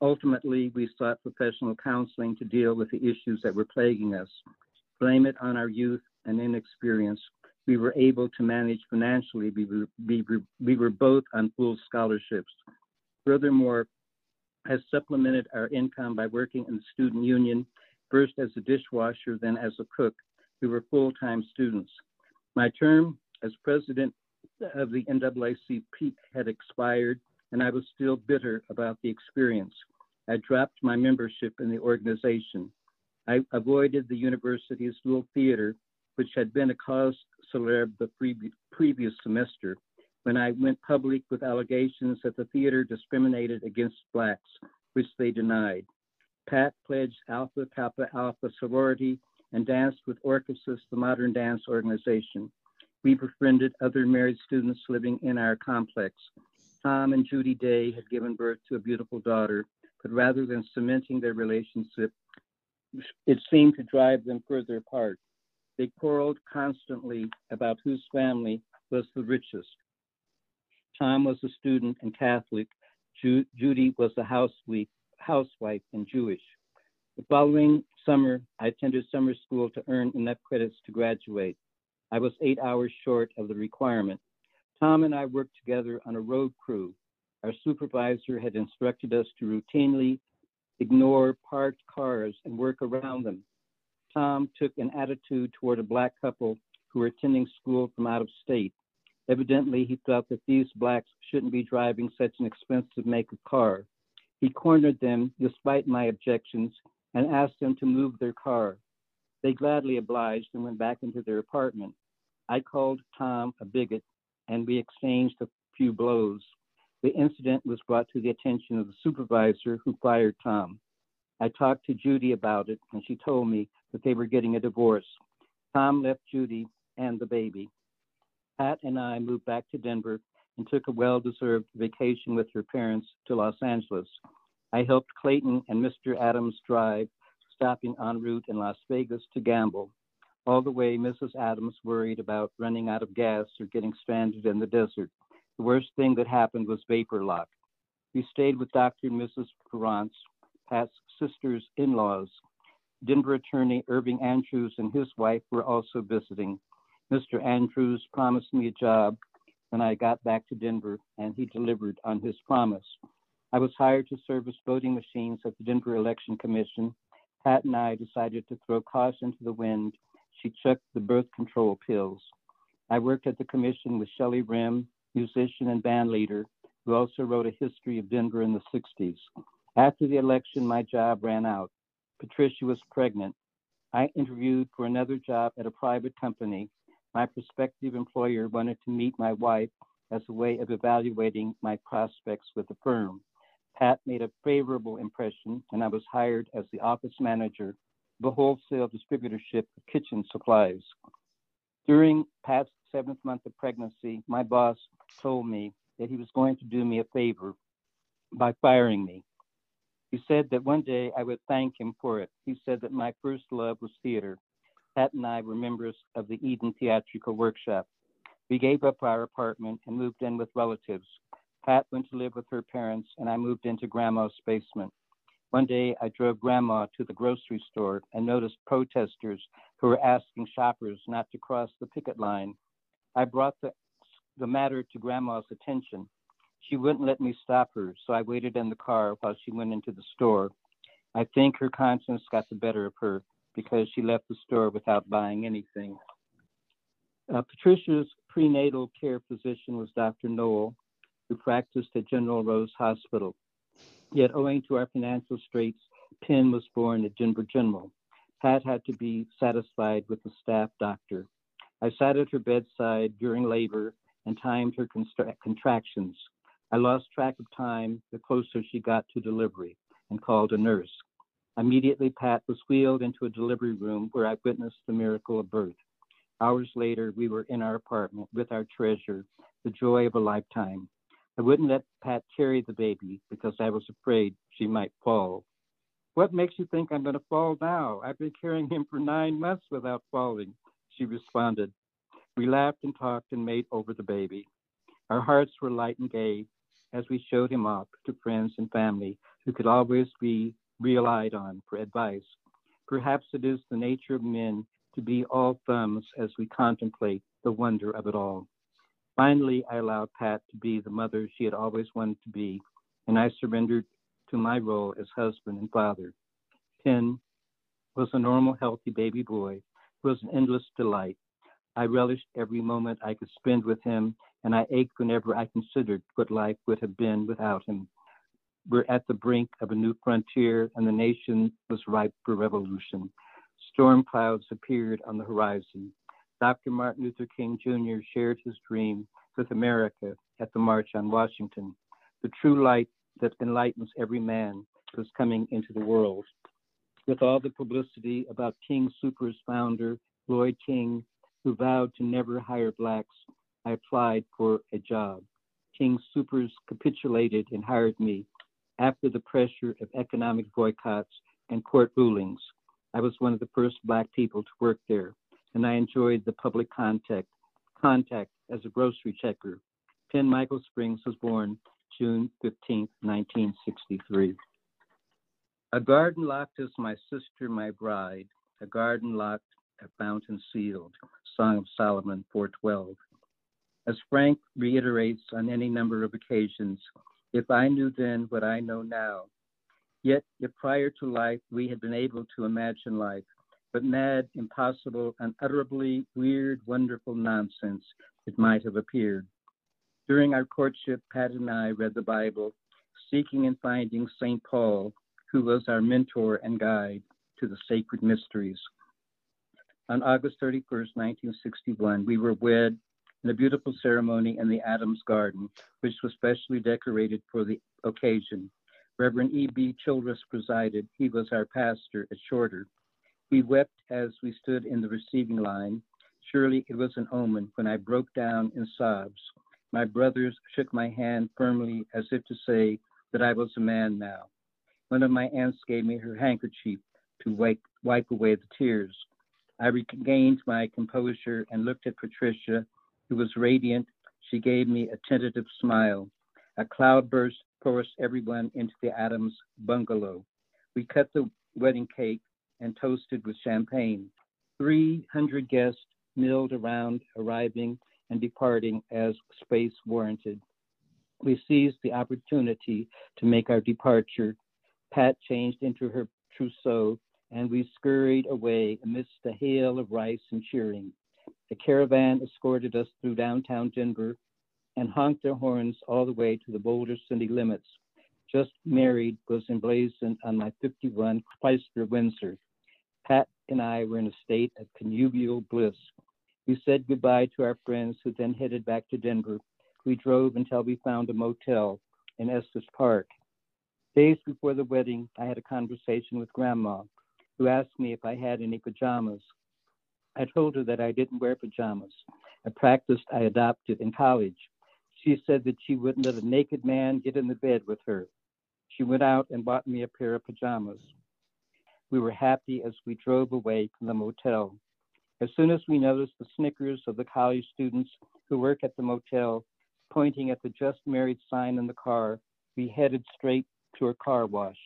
Ultimately, we sought professional counseling to deal with the issues that were plaguing us. Blame it on our youth and inexperience. We were able to manage financially. We were, we were, we were both on full scholarships. Furthermore, I supplemented our income by working in the student union, first as a dishwasher, then as a cook. We were full time students. My term as president of the NAACP had expired, and I was still bitter about the experience. I dropped my membership in the organization. I avoided the university's dual theater, which had been a cause célèbre the pre- previous semester, when I went public with allegations that the theater discriminated against Blacks, which they denied. Pat pledged Alpha Kappa Alpha sorority and danced with Orchesis, the modern dance organization. We befriended other married students living in our complex. Tom and Judy Day had given birth to a beautiful daughter, but rather than cementing their relationship, it seemed to drive them further apart. They quarreled constantly about whose family was the richest. Tom was a student and Catholic. Ju- Judy was a housewife, housewife and Jewish. The following summer, I attended summer school to earn enough credits to graduate. I was eight hours short of the requirement. Tom and I worked together on a road crew. Our supervisor had instructed us to routinely ignore parked cars and work around them. Tom took an attitude toward a black couple who were attending school from out of state. Evidently, he thought that these blacks shouldn't be driving such an expensive make of car. He cornered them despite my objections and asked them to move their car. They gladly obliged and went back into their apartment. I called Tom a bigot and we exchanged a few blows. The incident was brought to the attention of the supervisor who fired Tom. I talked to Judy about it and she told me that they were getting a divorce. Tom left Judy and the baby. Pat and I moved back to Denver and took a well deserved vacation with her parents to Los Angeles. I helped Clayton and Mr. Adams drive, stopping en route in Las Vegas to gamble. All the way, Mrs. Adams worried about running out of gas or getting stranded in the desert. The worst thing that happened was vapor lock. We stayed with Dr. and Mrs. Ferrance, Pat's sister's in laws. Denver attorney Irving Andrews and his wife were also visiting. Mr. Andrews promised me a job when I got back to Denver, and he delivered on his promise. I was hired to service voting machines at the Denver Election Commission. Pat and I decided to throw caution to the wind. She chucked the birth control pills. I worked at the commission with Shelley Rim, musician and band leader, who also wrote a history of Denver in the 60s. After the election, my job ran out. Patricia was pregnant. I interviewed for another job at a private company. My prospective employer wanted to meet my wife as a way of evaluating my prospects with the firm. Pat made a favorable impression, and I was hired as the office manager of a wholesale distributorship of kitchen supplies. During Pat's seventh month of pregnancy, my boss told me that he was going to do me a favor by firing me. He said that one day I would thank him for it. He said that my first love was theater. Pat and I were members of the Eden Theatrical Workshop. We gave up our apartment and moved in with relatives. Pat went to live with her parents, and I moved into Grandma's basement. One day, I drove Grandma to the grocery store and noticed protesters who were asking shoppers not to cross the picket line. I brought the, the matter to Grandma's attention. She wouldn't let me stop her, so I waited in the car while she went into the store. I think her conscience got the better of her because she left the store without buying anything. Uh, Patricia's prenatal care physician was Dr. Noel, who practiced at General Rose Hospital. Yet, owing to our financial straits, Penn was born at Denver General. Pat had to be satisfied with the staff doctor. I sat at her bedside during labor and timed her constra- contractions. I lost track of time the closer she got to delivery and called a nurse. Immediately, Pat was wheeled into a delivery room where I witnessed the miracle of birth. Hours later, we were in our apartment with our treasure, the joy of a lifetime. I wouldn't let Pat carry the baby because I was afraid she might fall. What makes you think I'm going to fall now? I've been carrying him for nine months without falling. she responded. We laughed and talked and made over the baby. Our hearts were light and gay as we showed him off to friends and family who could always be relied on for advice. Perhaps it is the nature of men to be all thumbs as we contemplate the wonder of it all. Finally, I allowed Pat to be the mother she had always wanted to be, and I surrendered to my role as husband and father. Penn was a normal, healthy baby boy who was an endless delight. I relished every moment I could spend with him, and I ached whenever I considered what life would have been without him. We're at the brink of a new frontier, and the nation was ripe for revolution. Storm clouds appeared on the horizon. Dr. Martin Luther King Jr. shared his dream with America at the March on Washington. The true light that enlightens every man was coming into the world. With all the publicity about King Super's founder, Lloyd King, who vowed to never hire blacks, I applied for a job. King Supers capitulated and hired me after the pressure of economic boycotts and court rulings. I was one of the first black people to work there and I enjoyed the public contact, contact as a grocery checker. Penn Michael Springs was born June 15, 1963. A garden locked is my sister, my bride. A garden locked, a fountain sealed. Song of Solomon 412. As Frank reiterates on any number of occasions, if I knew then what I know now, yet if prior to life we had been able to imagine life, but mad, impossible, unutterably weird, wonderful nonsense it might have appeared. During our courtship, Pat and I read the Bible, seeking and finding St. Paul, who was our mentor and guide to the sacred mysteries. On August 31st, 1961, we were wed in a beautiful ceremony in the Adams Garden, which was specially decorated for the occasion. Reverend E.B. Childress presided. He was our pastor at Shorter. We wept as we stood in the receiving line. Surely it was an omen when I broke down in sobs. My brothers shook my hand firmly as if to say that I was a man now. One of my aunts gave me her handkerchief to wipe, wipe away the tears. I regained my composure and looked at Patricia, who was radiant. She gave me a tentative smile. A cloudburst forced everyone into the Adams bungalow. We cut the wedding cake and toasted with champagne. 300 guests milled around, arriving and departing as space warranted. We seized the opportunity to make our departure. Pat changed into her trousseau, and we scurried away amidst a hail of rice and cheering. The caravan escorted us through downtown Denver and honked their horns all the way to the Boulder city limits. Just married was emblazoned on my 51 Chrysler Windsor. Pat and I were in a state of connubial bliss. We said goodbye to our friends who then headed back to Denver. We drove until we found a motel in Estes Park. Days before the wedding, I had a conversation with Grandma, who asked me if I had any pajamas. I told her that I didn't wear pajamas, a practice I adopted in college. She said that she wouldn't let a naked man get in the bed with her. She went out and bought me a pair of pajamas. We were happy as we drove away from the motel. As soon as we noticed the snickers of the college students who work at the motel pointing at the just married sign in the car, we headed straight to a car wash.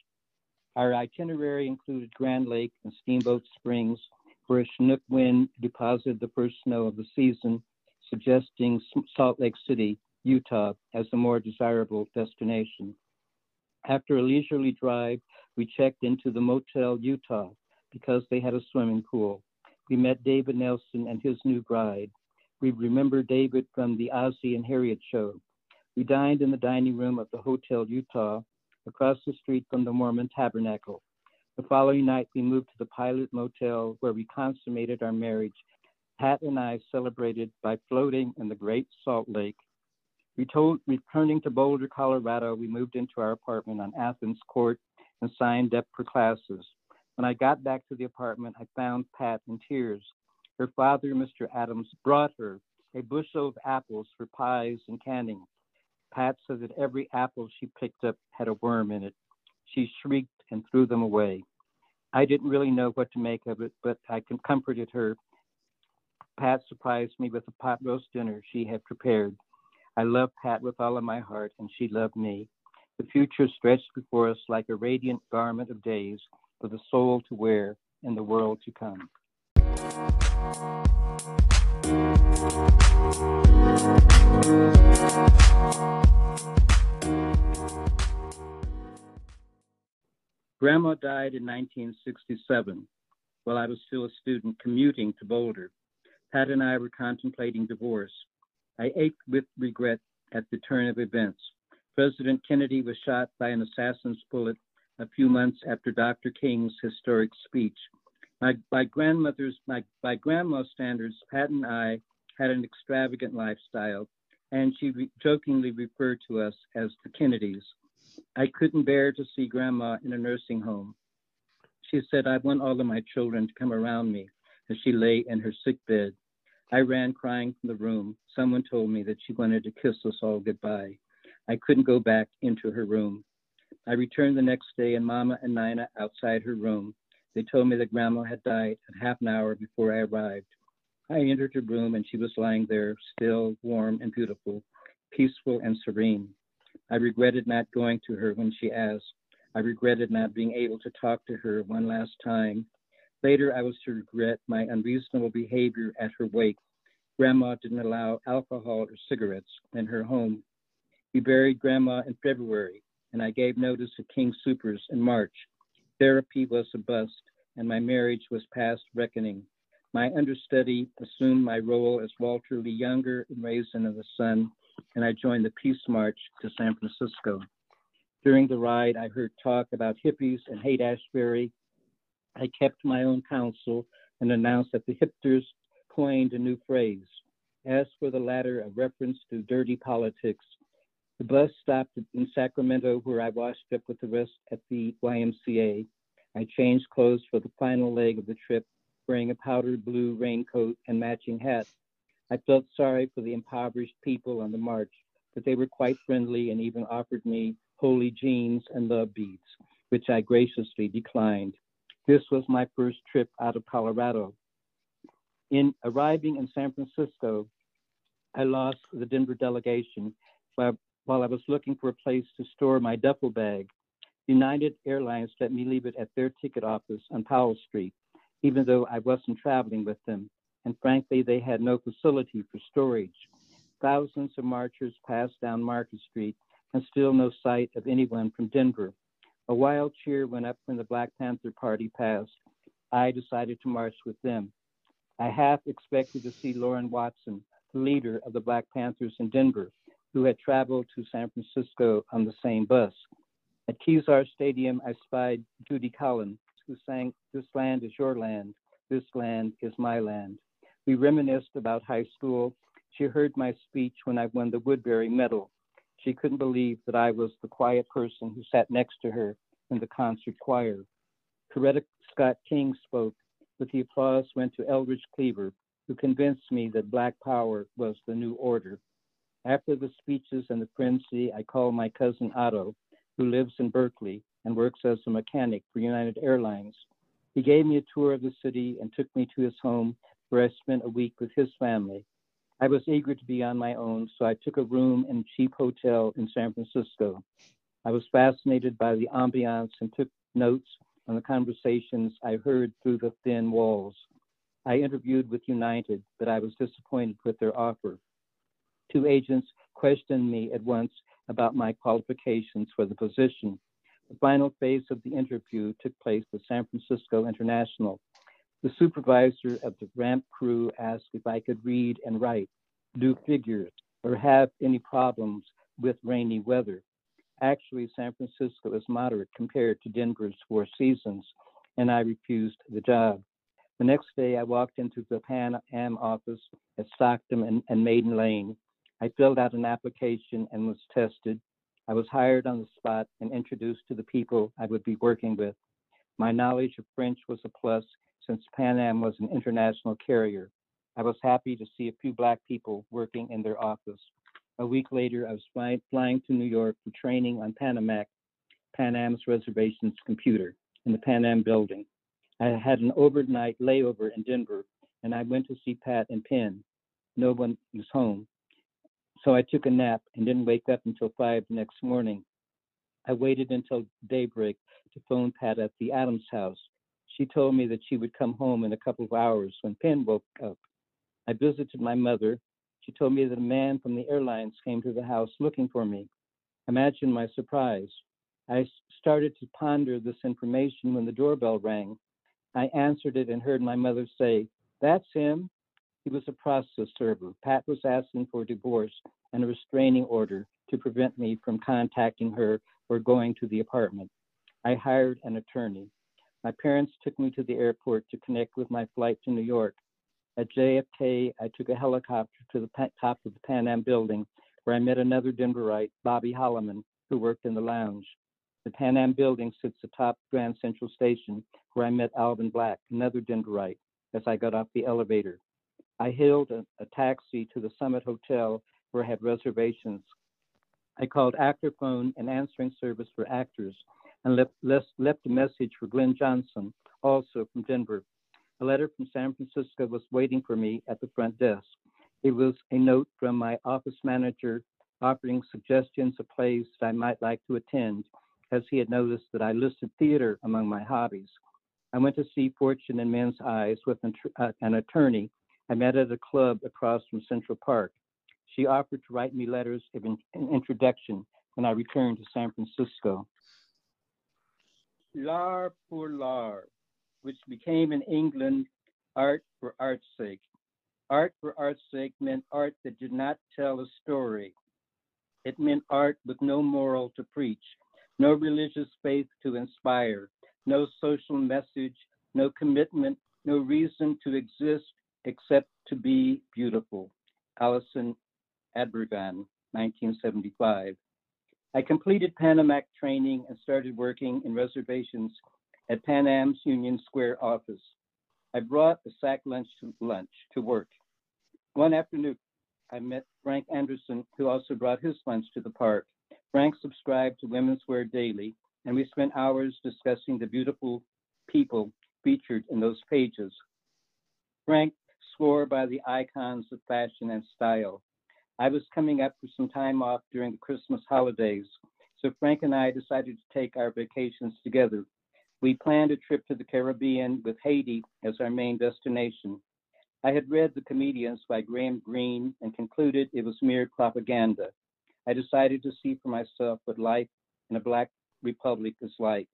Our itinerary included Grand Lake and Steamboat Springs, where Chinook wind deposited the first snow of the season, suggesting Salt Lake City, Utah, as a more desirable destination. After a leisurely drive, we checked into the Motel Utah because they had a swimming pool. We met David Nelson and his new bride. We remember David from the Ozzie and Harriet show. We dined in the dining room of the Hotel Utah across the street from the Mormon Tabernacle. The following night, we moved to the Pilot Motel where we consummated our marriage. Pat and I celebrated by floating in the Great Salt Lake. We told, returning to Boulder, Colorado, we moved into our apartment on Athens Court and signed up for classes. When I got back to the apartment, I found Pat in tears. Her father, Mr. Adams, brought her a bushel of apples for pies and canning. Pat said that every apple she picked up had a worm in it. She shrieked and threw them away. I didn't really know what to make of it, but I comforted her. Pat surprised me with a pot roast dinner she had prepared. I loved Pat with all of my heart, and she loved me. The future stretched before us like a radiant garment of days for the soul to wear in the world to come. Grandma died in 1967 while I was still a student commuting to Boulder. Pat and I were contemplating divorce. I ached with regret at the turn of events. President Kennedy was shot by an assassin's bullet a few months after Dr. King's historic speech. My, by grandmother's, my, by grandma's standards, Pat and I had an extravagant lifestyle, and she re- jokingly referred to us as the Kennedys. I couldn't bear to see grandma in a nursing home. She said, I want all of my children to come around me as she lay in her sick bed. I ran crying from the room. Someone told me that she wanted to kiss us all goodbye. I couldn't go back into her room. I returned the next day and Mama and Nina outside her room. They told me that Grandma had died a half an hour before I arrived. I entered her room and she was lying there, still, warm, and beautiful, peaceful and serene. I regretted not going to her when she asked. I regretted not being able to talk to her one last time. Later, I was to regret my unreasonable behavior at her wake. Grandma didn't allow alcohol or cigarettes in her home. We buried Grandma in February, and I gave notice to King Supers in March. Therapy was a bust, and my marriage was past reckoning. My understudy assumed my role as Walter Lee Younger in Raisin of the Sun, and I joined the Peace March to San Francisco. During the ride, I heard talk about hippies and hate Ashbury. I kept my own counsel and announced that the hipsters coined a new phrase. As for the latter, a reference to dirty politics, the bus stopped in Sacramento, where I washed up with the rest at the YMCA. I changed clothes for the final leg of the trip, wearing a powder blue raincoat and matching hat. I felt sorry for the impoverished people on the march, but they were quite friendly and even offered me holey jeans and love beads, which I graciously declined. This was my first trip out of Colorado. In arriving in San Francisco, I lost the Denver delegation while I was looking for a place to store my duffel bag. United Airlines let me leave it at their ticket office on Powell Street, even though I wasn't traveling with them, and frankly, they had no facility for storage. Thousands of marchers passed down Market Street, and still no sight of anyone from Denver. A wild cheer went up when the Black Panther Party passed. I decided to march with them. I half expected to see Lauren Watson, the leader of the Black Panthers in Denver, who had traveled to San Francisco on the same bus. At Kezar Stadium, I spied Judy Collins, who sang, This land is your land, this land is my land. We reminisced about high school. She heard my speech when I won the Woodbury Medal. She couldn't believe that I was the quiet person who sat next to her in the concert choir. Coretta Scott King spoke, but the applause went to Eldridge Cleaver, who convinced me that Black Power was the new order. After the speeches and the frenzy, I called my cousin Otto, who lives in Berkeley and works as a mechanic for United Airlines. He gave me a tour of the city and took me to his home, where I spent a week with his family. I was eager to be on my own, so I took a room in a cheap hotel in San Francisco. I was fascinated by the ambiance and took notes on the conversations I heard through the thin walls. I interviewed with United, but I was disappointed with their offer. Two agents questioned me at once about my qualifications for the position. The final phase of the interview took place at San Francisco International. The supervisor of the ramp crew asked if I could read and write, do figures, or have any problems with rainy weather. Actually, San Francisco is moderate compared to Denver's four seasons, and I refused the job. The next day, I walked into the Pan Am office at Stockton and, and Maiden Lane. I filled out an application and was tested. I was hired on the spot and introduced to the people I would be working with. My knowledge of French was a plus since Pan Am was an international carrier. I was happy to see a few Black people working in their office. A week later, I was fly- flying to New York for training on Panamac, Pan Am's reservations computer in the Pan Am building. I had an overnight layover in Denver and I went to see Pat and Penn. No one was home. So I took a nap and didn't wake up until five the next morning. I waited until daybreak to phone Pat at the Adams house. She told me that she would come home in a couple of hours when Penn woke up. I visited my mother. She told me that a man from the airlines came to the house looking for me. Imagine my surprise. I started to ponder this information when the doorbell rang. I answered it and heard my mother say, That's him. He was a process server. Pat was asking for a divorce and a restraining order to prevent me from contacting her or going to the apartment. I hired an attorney. My parents took me to the airport to connect with my flight to New York. At JFK, I took a helicopter to the top of the Pan Am building where I met another Denverite, Bobby Holloman, who worked in the lounge. The Pan Am building sits atop Grand Central Station, where I met Alvin Black, another Denverite, as I got off the elevator. I hailed a, a taxi to the Summit Hotel where I had reservations. I called Actorphone, an answering service for actors, and left, left, a message for Glenn Johnson, also from Denver. A letter from San Francisco was waiting for me at the front desk. It was a note from my office manager offering suggestions of plays that I might like to attend, as he had noticed that I listed theater among my hobbies. I went to see Fortune and Men's Eyes with an, uh, an attorney I met at a club across from Central Park. She offered to write me letters of in, introduction when I returned to San Francisco. L'art pour l'art, which became in England art for art's sake. Art for art's sake meant art that did not tell a story. It meant art with no moral to preach, no religious faith to inspire, no social message, no commitment, no reason to exist except to be beautiful. Alison Adbergan, 1975. I completed Panamac training and started working in reservations at Pan Am's Union Square office. I brought a sack lunch to lunch to work. One afternoon, I met Frank Anderson, who also brought his lunch to the park. Frank subscribed to Women's Wear Daily, and we spent hours discussing the beautiful people featured in those pages. Frank swore by the icons of fashion and style. I was coming up for some time off during the Christmas holidays, so Frank and I decided to take our vacations together. We planned a trip to the Caribbean with Haiti as our main destination. I had read The Comedians by Graham Greene and concluded it was mere propaganda. I decided to see for myself what life in a Black republic is like.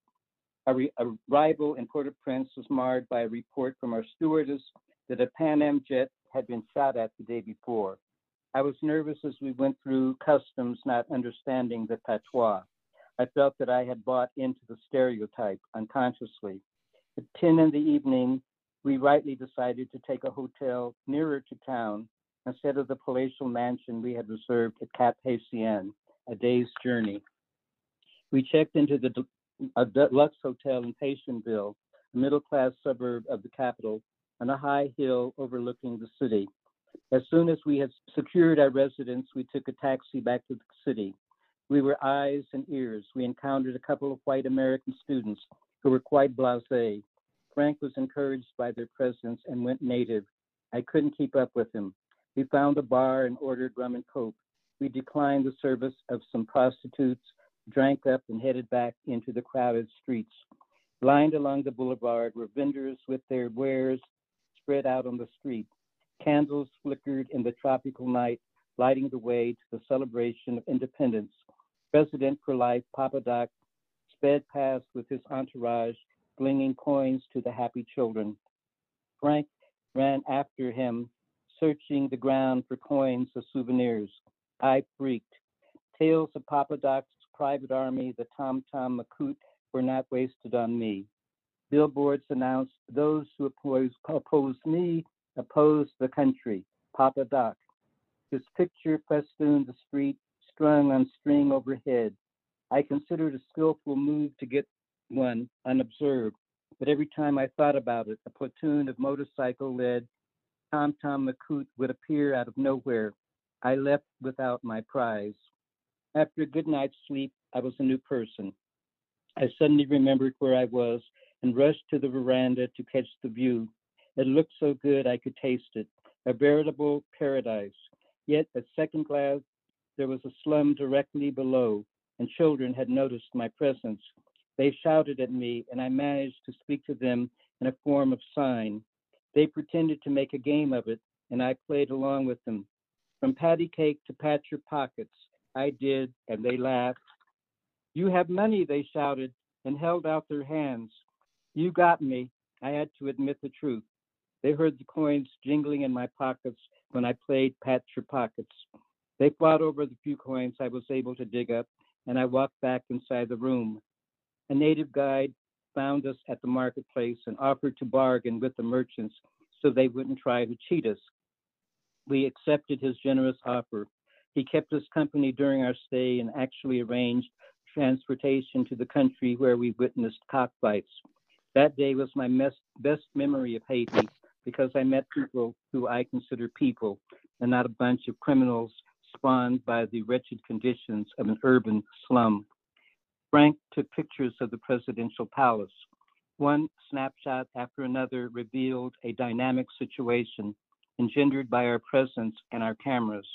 Our re- arrival in Port-au-Prince was marred by a report from our stewardess that a Pan Am jet had been shot at the day before. I was nervous as we went through customs, not understanding the patois. I felt that I had bought into the stereotype unconsciously. At 10 in the evening, we rightly decided to take a hotel nearer to town instead of the palatial mansion we had reserved at Cap Haitien, a day's journey. We checked into the a Deluxe Hotel in Pétionville, a middle class suburb of the capital, on a high hill overlooking the city. As soon as we had secured our residence, we took a taxi back to the city. We were eyes and ears. We encountered a couple of white American students who were quite blasé. Frank was encouraged by their presence and went native. I couldn't keep up with him. We found a bar and ordered rum and coke. We declined the service of some prostitutes, drank up, and headed back into the crowded streets. Lined along the boulevard were vendors with their wares spread out on the street. Candles flickered in the tropical night, lighting the way to the celebration of independence. President for life, Papa Doc, sped past with his entourage, flinging coins to the happy children. Frank ran after him, searching the ground for coins or souvenirs. I freaked. Tales of Papa Doc's private army, the Tonton Macoute, were not wasted on me. Billboards announced those who oppose, oppose me oppose the country. Papa Doc. His picture festooned the street, strung on string overhead. I considered a skillful move to get one unobserved, but every time I thought about it, a platoon of motorcycle led Tonton Macoute would appear out of nowhere. I left without my prize. After a good night's sleep, I was a new person. I suddenly remembered where I was and rushed to the veranda to catch the view. It looked so good I could taste it, a veritable paradise. Yet at second glance, there was a slum directly below, and children had noticed my presence. They shouted at me, and I managed to speak to them in a form of sign. They pretended to make a game of it, and I played along with them. From patty cake to pat your pockets, I did, and they laughed. You have money, they shouted, and held out their hands. You got me. I had to admit the truth. They heard the coins jingling in my pockets when I played Pat Your Pockets. They fought over the few coins I was able to dig up, and I walked back inside the room. A native guide found us at the marketplace and offered to bargain with the merchants so they wouldn't try to cheat us. We accepted his generous offer. He kept us company during our stay and actually arranged transportation to the country where we witnessed cockfights. That day was my best memory of Haiti because I met people who I consider people and not a bunch of criminals spawned by the wretched conditions of an urban slum. Frank took pictures of the presidential palace. One snapshot after another revealed a dynamic situation engendered by our presence and our cameras.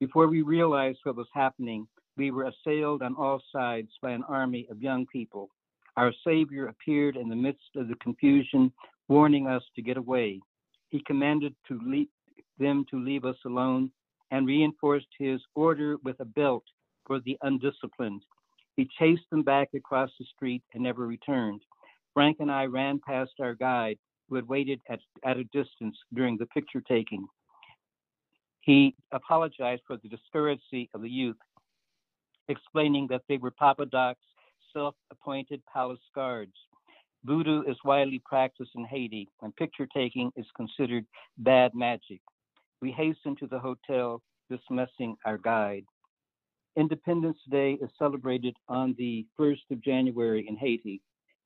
Before we realized what was happening, we were assailed on all sides by an army of young people. Our Savior appeared in the midst of the confusion, warning us to get away. He commanded to leave, them to leave us alone and reinforced his order with a belt for the undisciplined. He chased them back across the street and never returned. Frank and I ran past our guide, who had waited at, at a distance during the picture taking. He apologized for the discourtesy of the youth, explaining that they were Papa Doc's self appointed palace guards. Voodoo is widely practiced in Haiti, and picture taking is considered bad magic. We hastened to the hotel, dismissing our guide. Independence Day is celebrated on the 1st of January in Haiti.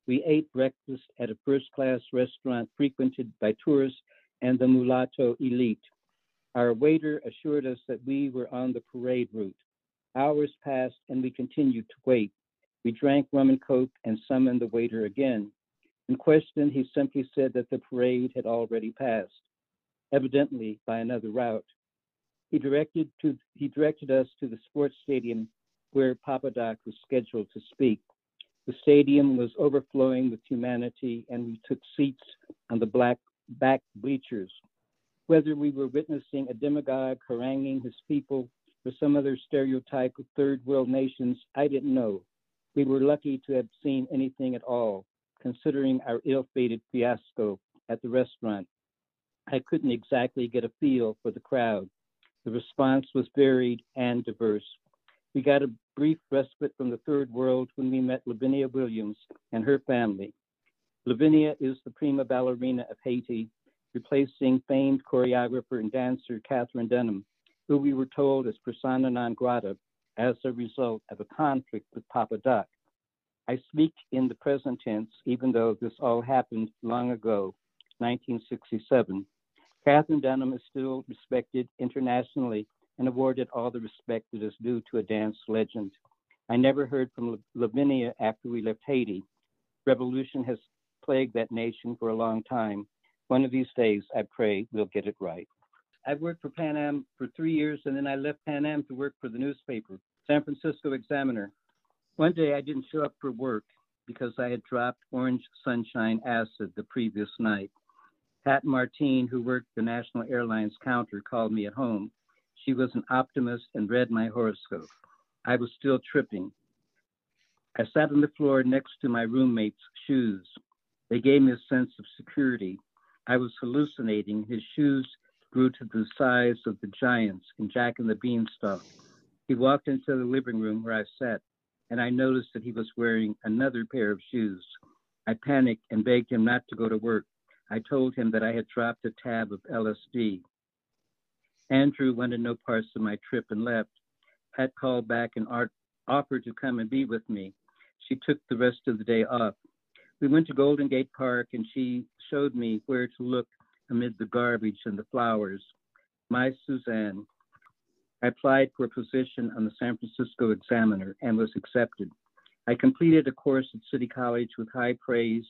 We ate breakfast at a first class restaurant frequented by tourists and the mulatto elite. Our waiter assured us that we were on the parade route. Hours passed and we continued to wait. We drank rum and coke and summoned the waiter again. In question, he simply said that the parade had already passed, evidently by another route. He directed to he directed us to the sports stadium where Papa Doc was scheduled to speak. The stadium was overflowing with humanity, and we took seats on the black back bleachers. Whether we were witnessing a demagogue haranguing his people or some other stereotype of third world nations, I didn't know. We were lucky to have seen anything at all, considering our ill fated fiasco at the restaurant. I couldn't exactly get a feel for the crowd. The response was varied and diverse. We got a brief respite from the third world when we met Lavinia Williams and her family. Lavinia is the prima ballerina of Haiti, replacing famed choreographer and dancer Katherine Dunham, who we were told is persona non grata as a result of a conflict with Papa Doc. I speak in the present tense, even though this all happened long ago, 1967. Katherine Dunham is still respected internationally and awarded all the respect that is due to a dance legend. I never heard from Lavinia after we left Haiti. Revolution has plagued that nation for a long time. One of these days, I pray we'll get it right. I've worked for Pan Am for three years, and then I left Pan Am to work for the newspaper, San Francisco Examiner. One day I didn't show up for work because I had dropped orange sunshine acid the previous night. Pat Martine, who worked the National Airlines counter, called me at home. She was an optimist and read my horoscope. I was still tripping. I sat on the floor next to my roommate's shoes. They gave me a sense of security. I was hallucinating. His shoes grew to the size of the giants in Jack and the Beanstalk. He walked into the living room where I sat, and I noticed that he was wearing another pair of shoes. I panicked and begged him not to go to work. I told him that I had dropped a tab of LSD. Andrew wanted no parts of my trip and left. Pat called back and art, offered to come and be with me. She took the rest of the day off. We went to Golden Gate Park and she showed me where to look amid the garbage and the flowers. My Suzanne. I applied for a position on the San Francisco Examiner and was accepted. I completed a course at City College with high praise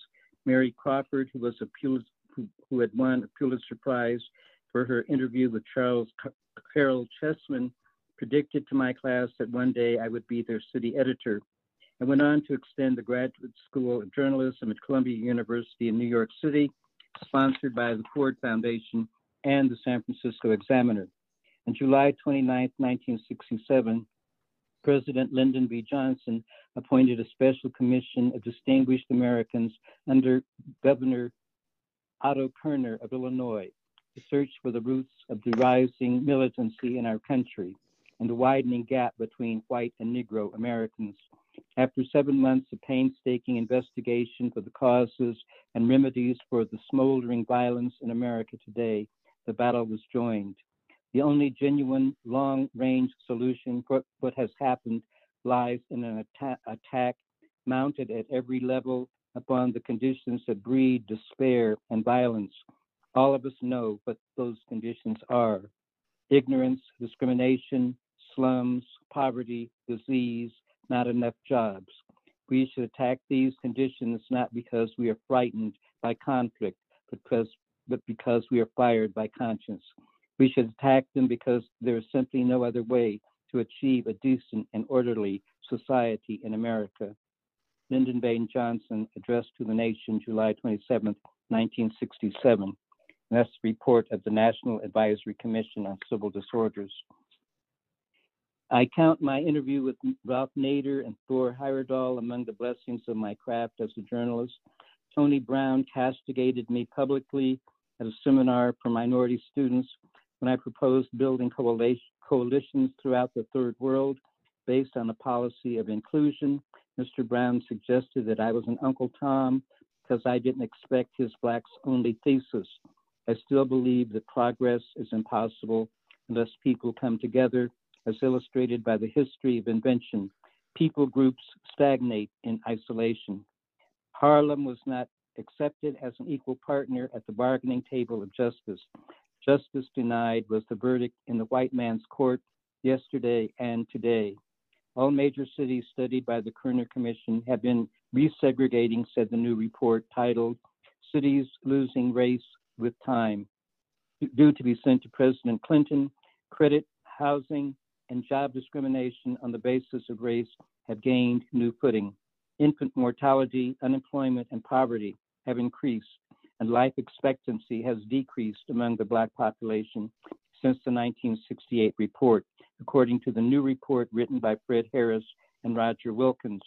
Mary Crawford, who was a who, who had won a Pulitzer Prize for her interview with Charles Caryl Chessman, predicted to my class that one day I would be their city editor. I went on to extend the Graduate School of Journalism at Columbia University in New York City, sponsored by the Ford Foundation and the San Francisco Examiner. On July 29, 1967, President Lyndon B. Johnson appointed a special commission of distinguished Americans under Governor Otto Kerner of Illinois to search for the roots of the rising militancy in our country and the widening gap between white and Negro Americans. After seven months of painstaking investigation for the causes and remedies for the smoldering violence in America today, the battle was joined. The only genuine long range solution for what has happened lies in an atta- attack mounted at every level upon the conditions that breed despair and violence. All of us know what those conditions are ignorance, discrimination, slums, poverty, disease, not enough jobs. We should attack these conditions not because we are frightened by conflict, but because, but because we are fired by conscience. We should attack them because there is simply no other way to achieve a decent and orderly society in America. Lyndon Baines Johnson addressed to the nation July 27, 1967. And that's the report of the National Advisory Commission on Civil Disorders. I count my interview with Ralph Nader and Thor Heyerdahl among the blessings of my craft as a journalist. Tony Brown castigated me publicly at a seminar for minority students when I proposed building coalitions throughout the third world based on a policy of inclusion. Mr. Brown suggested that I was an Uncle Tom because I didn't expect his blacks only thesis. I still believe that progress is impossible unless people come together, as illustrated by the history of invention. People groups stagnate in isolation. Harlem was not accepted as an equal partner at the bargaining table of justice. Justice denied was the verdict in the white man's court yesterday and today. All major cities studied by the Kerner Commission have been resegregating, said the new report titled Cities Losing Race with Time, due to be sent to President Clinton. Credit, housing, and job discrimination on the basis of race have gained new footing. Infant mortality, unemployment, and poverty have increased and life expectancy has decreased among the Black population since the 1968 report, according to the new report written by Fred Harris and Roger Wilkins.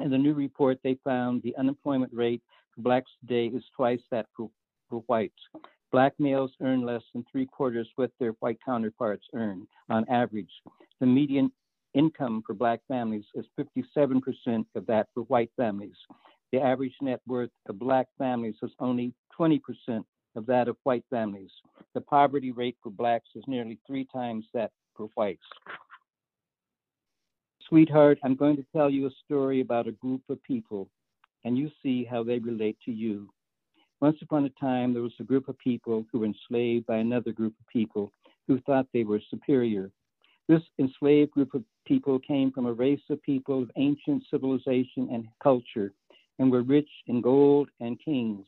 In the new report, they found the unemployment rate for Blacks today is twice that for, for whites. Black males earn less than three quarters what their white counterparts earn on average. The median income for Black families is 57% of that for white families the average net worth of Black families was only 20% of that of white families. The poverty rate for Blacks is nearly three times that for whites. Sweetheart, I'm going to tell you a story about a group of people, and you see how they relate to you. Once upon a time, there was a group of people who were enslaved by another group of people who thought they were superior. This enslaved group of people came from a race of people of ancient civilization and culture and were rich in gold and kings.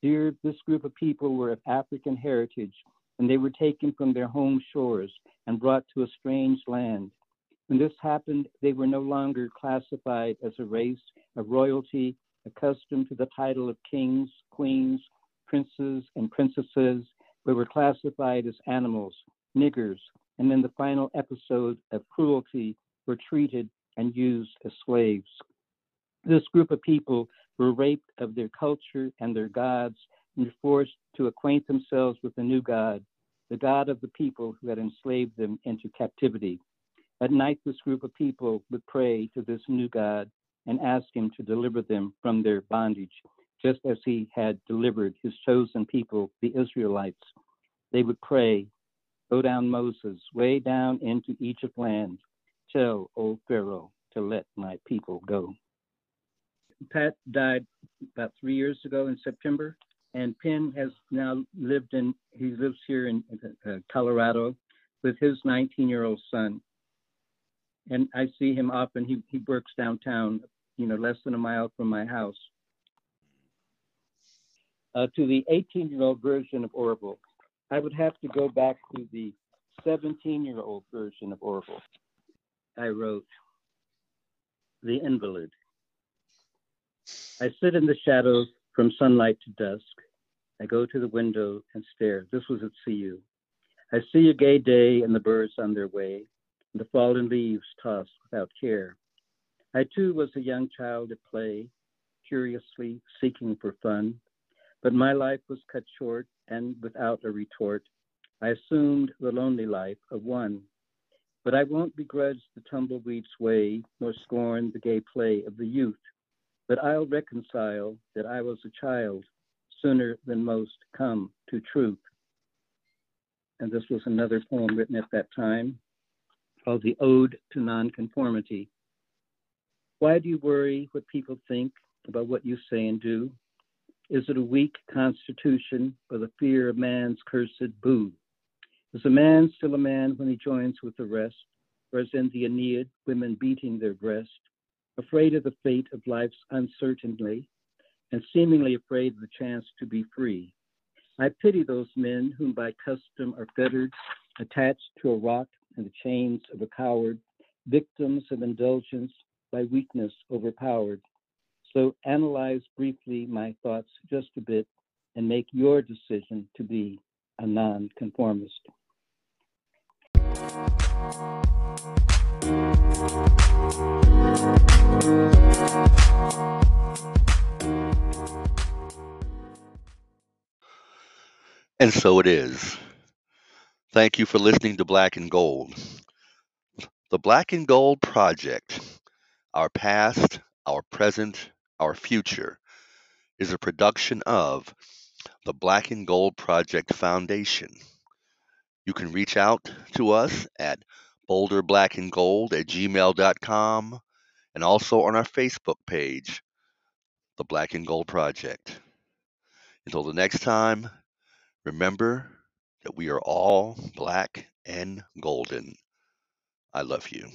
Here, this group of people were of African heritage, and they were taken from their home shores and brought to a strange land. When this happened, they were no longer classified as a race of royalty accustomed to the title of kings, queens, princes, and princesses, but were classified as animals, niggers, and in the final episode of cruelty, were treated and used as slaves. This group of people were raped of their culture and their gods and were forced to acquaint themselves with the new God, the God of the people who had enslaved them into captivity. At night, this group of people would pray to this new God and ask him to deliver them from their bondage, just as he had delivered his chosen people, the Israelites. They would pray, Go down, Moses, way down into Egypt land. Tell old Pharaoh to let my people go. Pat died about three years ago in September, and Penn has now lived in, he lives here in uh, Colorado with his 19 year old son. And I see him often. He, he works downtown, you know, less than a mile from my house. uh, to the 18 year old version of Orville. I would have to go back to the 17 year old version of Orville. I wrote, The Invalid. I sit in the shadows from sunlight to dusk. I go to the window and stare. This was at CU. I see a gay day and the birds on their way, the fallen leaves tossed without care. I too was a young child at play, curiously seeking for fun, but my life was cut short, and without a retort, I assumed the lonely life of one. But I won't begrudge the tumbleweed way, nor scorn the gay play of the youth. But I'll reconcile that I was a child sooner than most come to truth. And this was another poem written at that time called The Ode to Nonconformity. Why do you worry what people think about what you say and do? Is it a weak constitution or the fear of man's cursed boo? Is a man still a man when he joins with the rest, or as in the Aeneid, women beating their breast, afraid of the fate of life's uncertainty, and seemingly afraid of the chance to be free? I pity those men whom by custom are fettered, attached to a rock and the chains of a coward, victims of indulgence by weakness overpowered. So analyze briefly my thoughts just a bit and make your decision to be a nonconformist. And so it is. Thank you for listening to Black and Gold. The Black and Gold Project, our past, our present, our future, is a production of the Black and Gold Project Foundation. You can reach out to us at boulderblackandgold at gmail.com and also on our Facebook page, The Black and Gold Project. Until the next time, remember that we are all black and golden. I love you.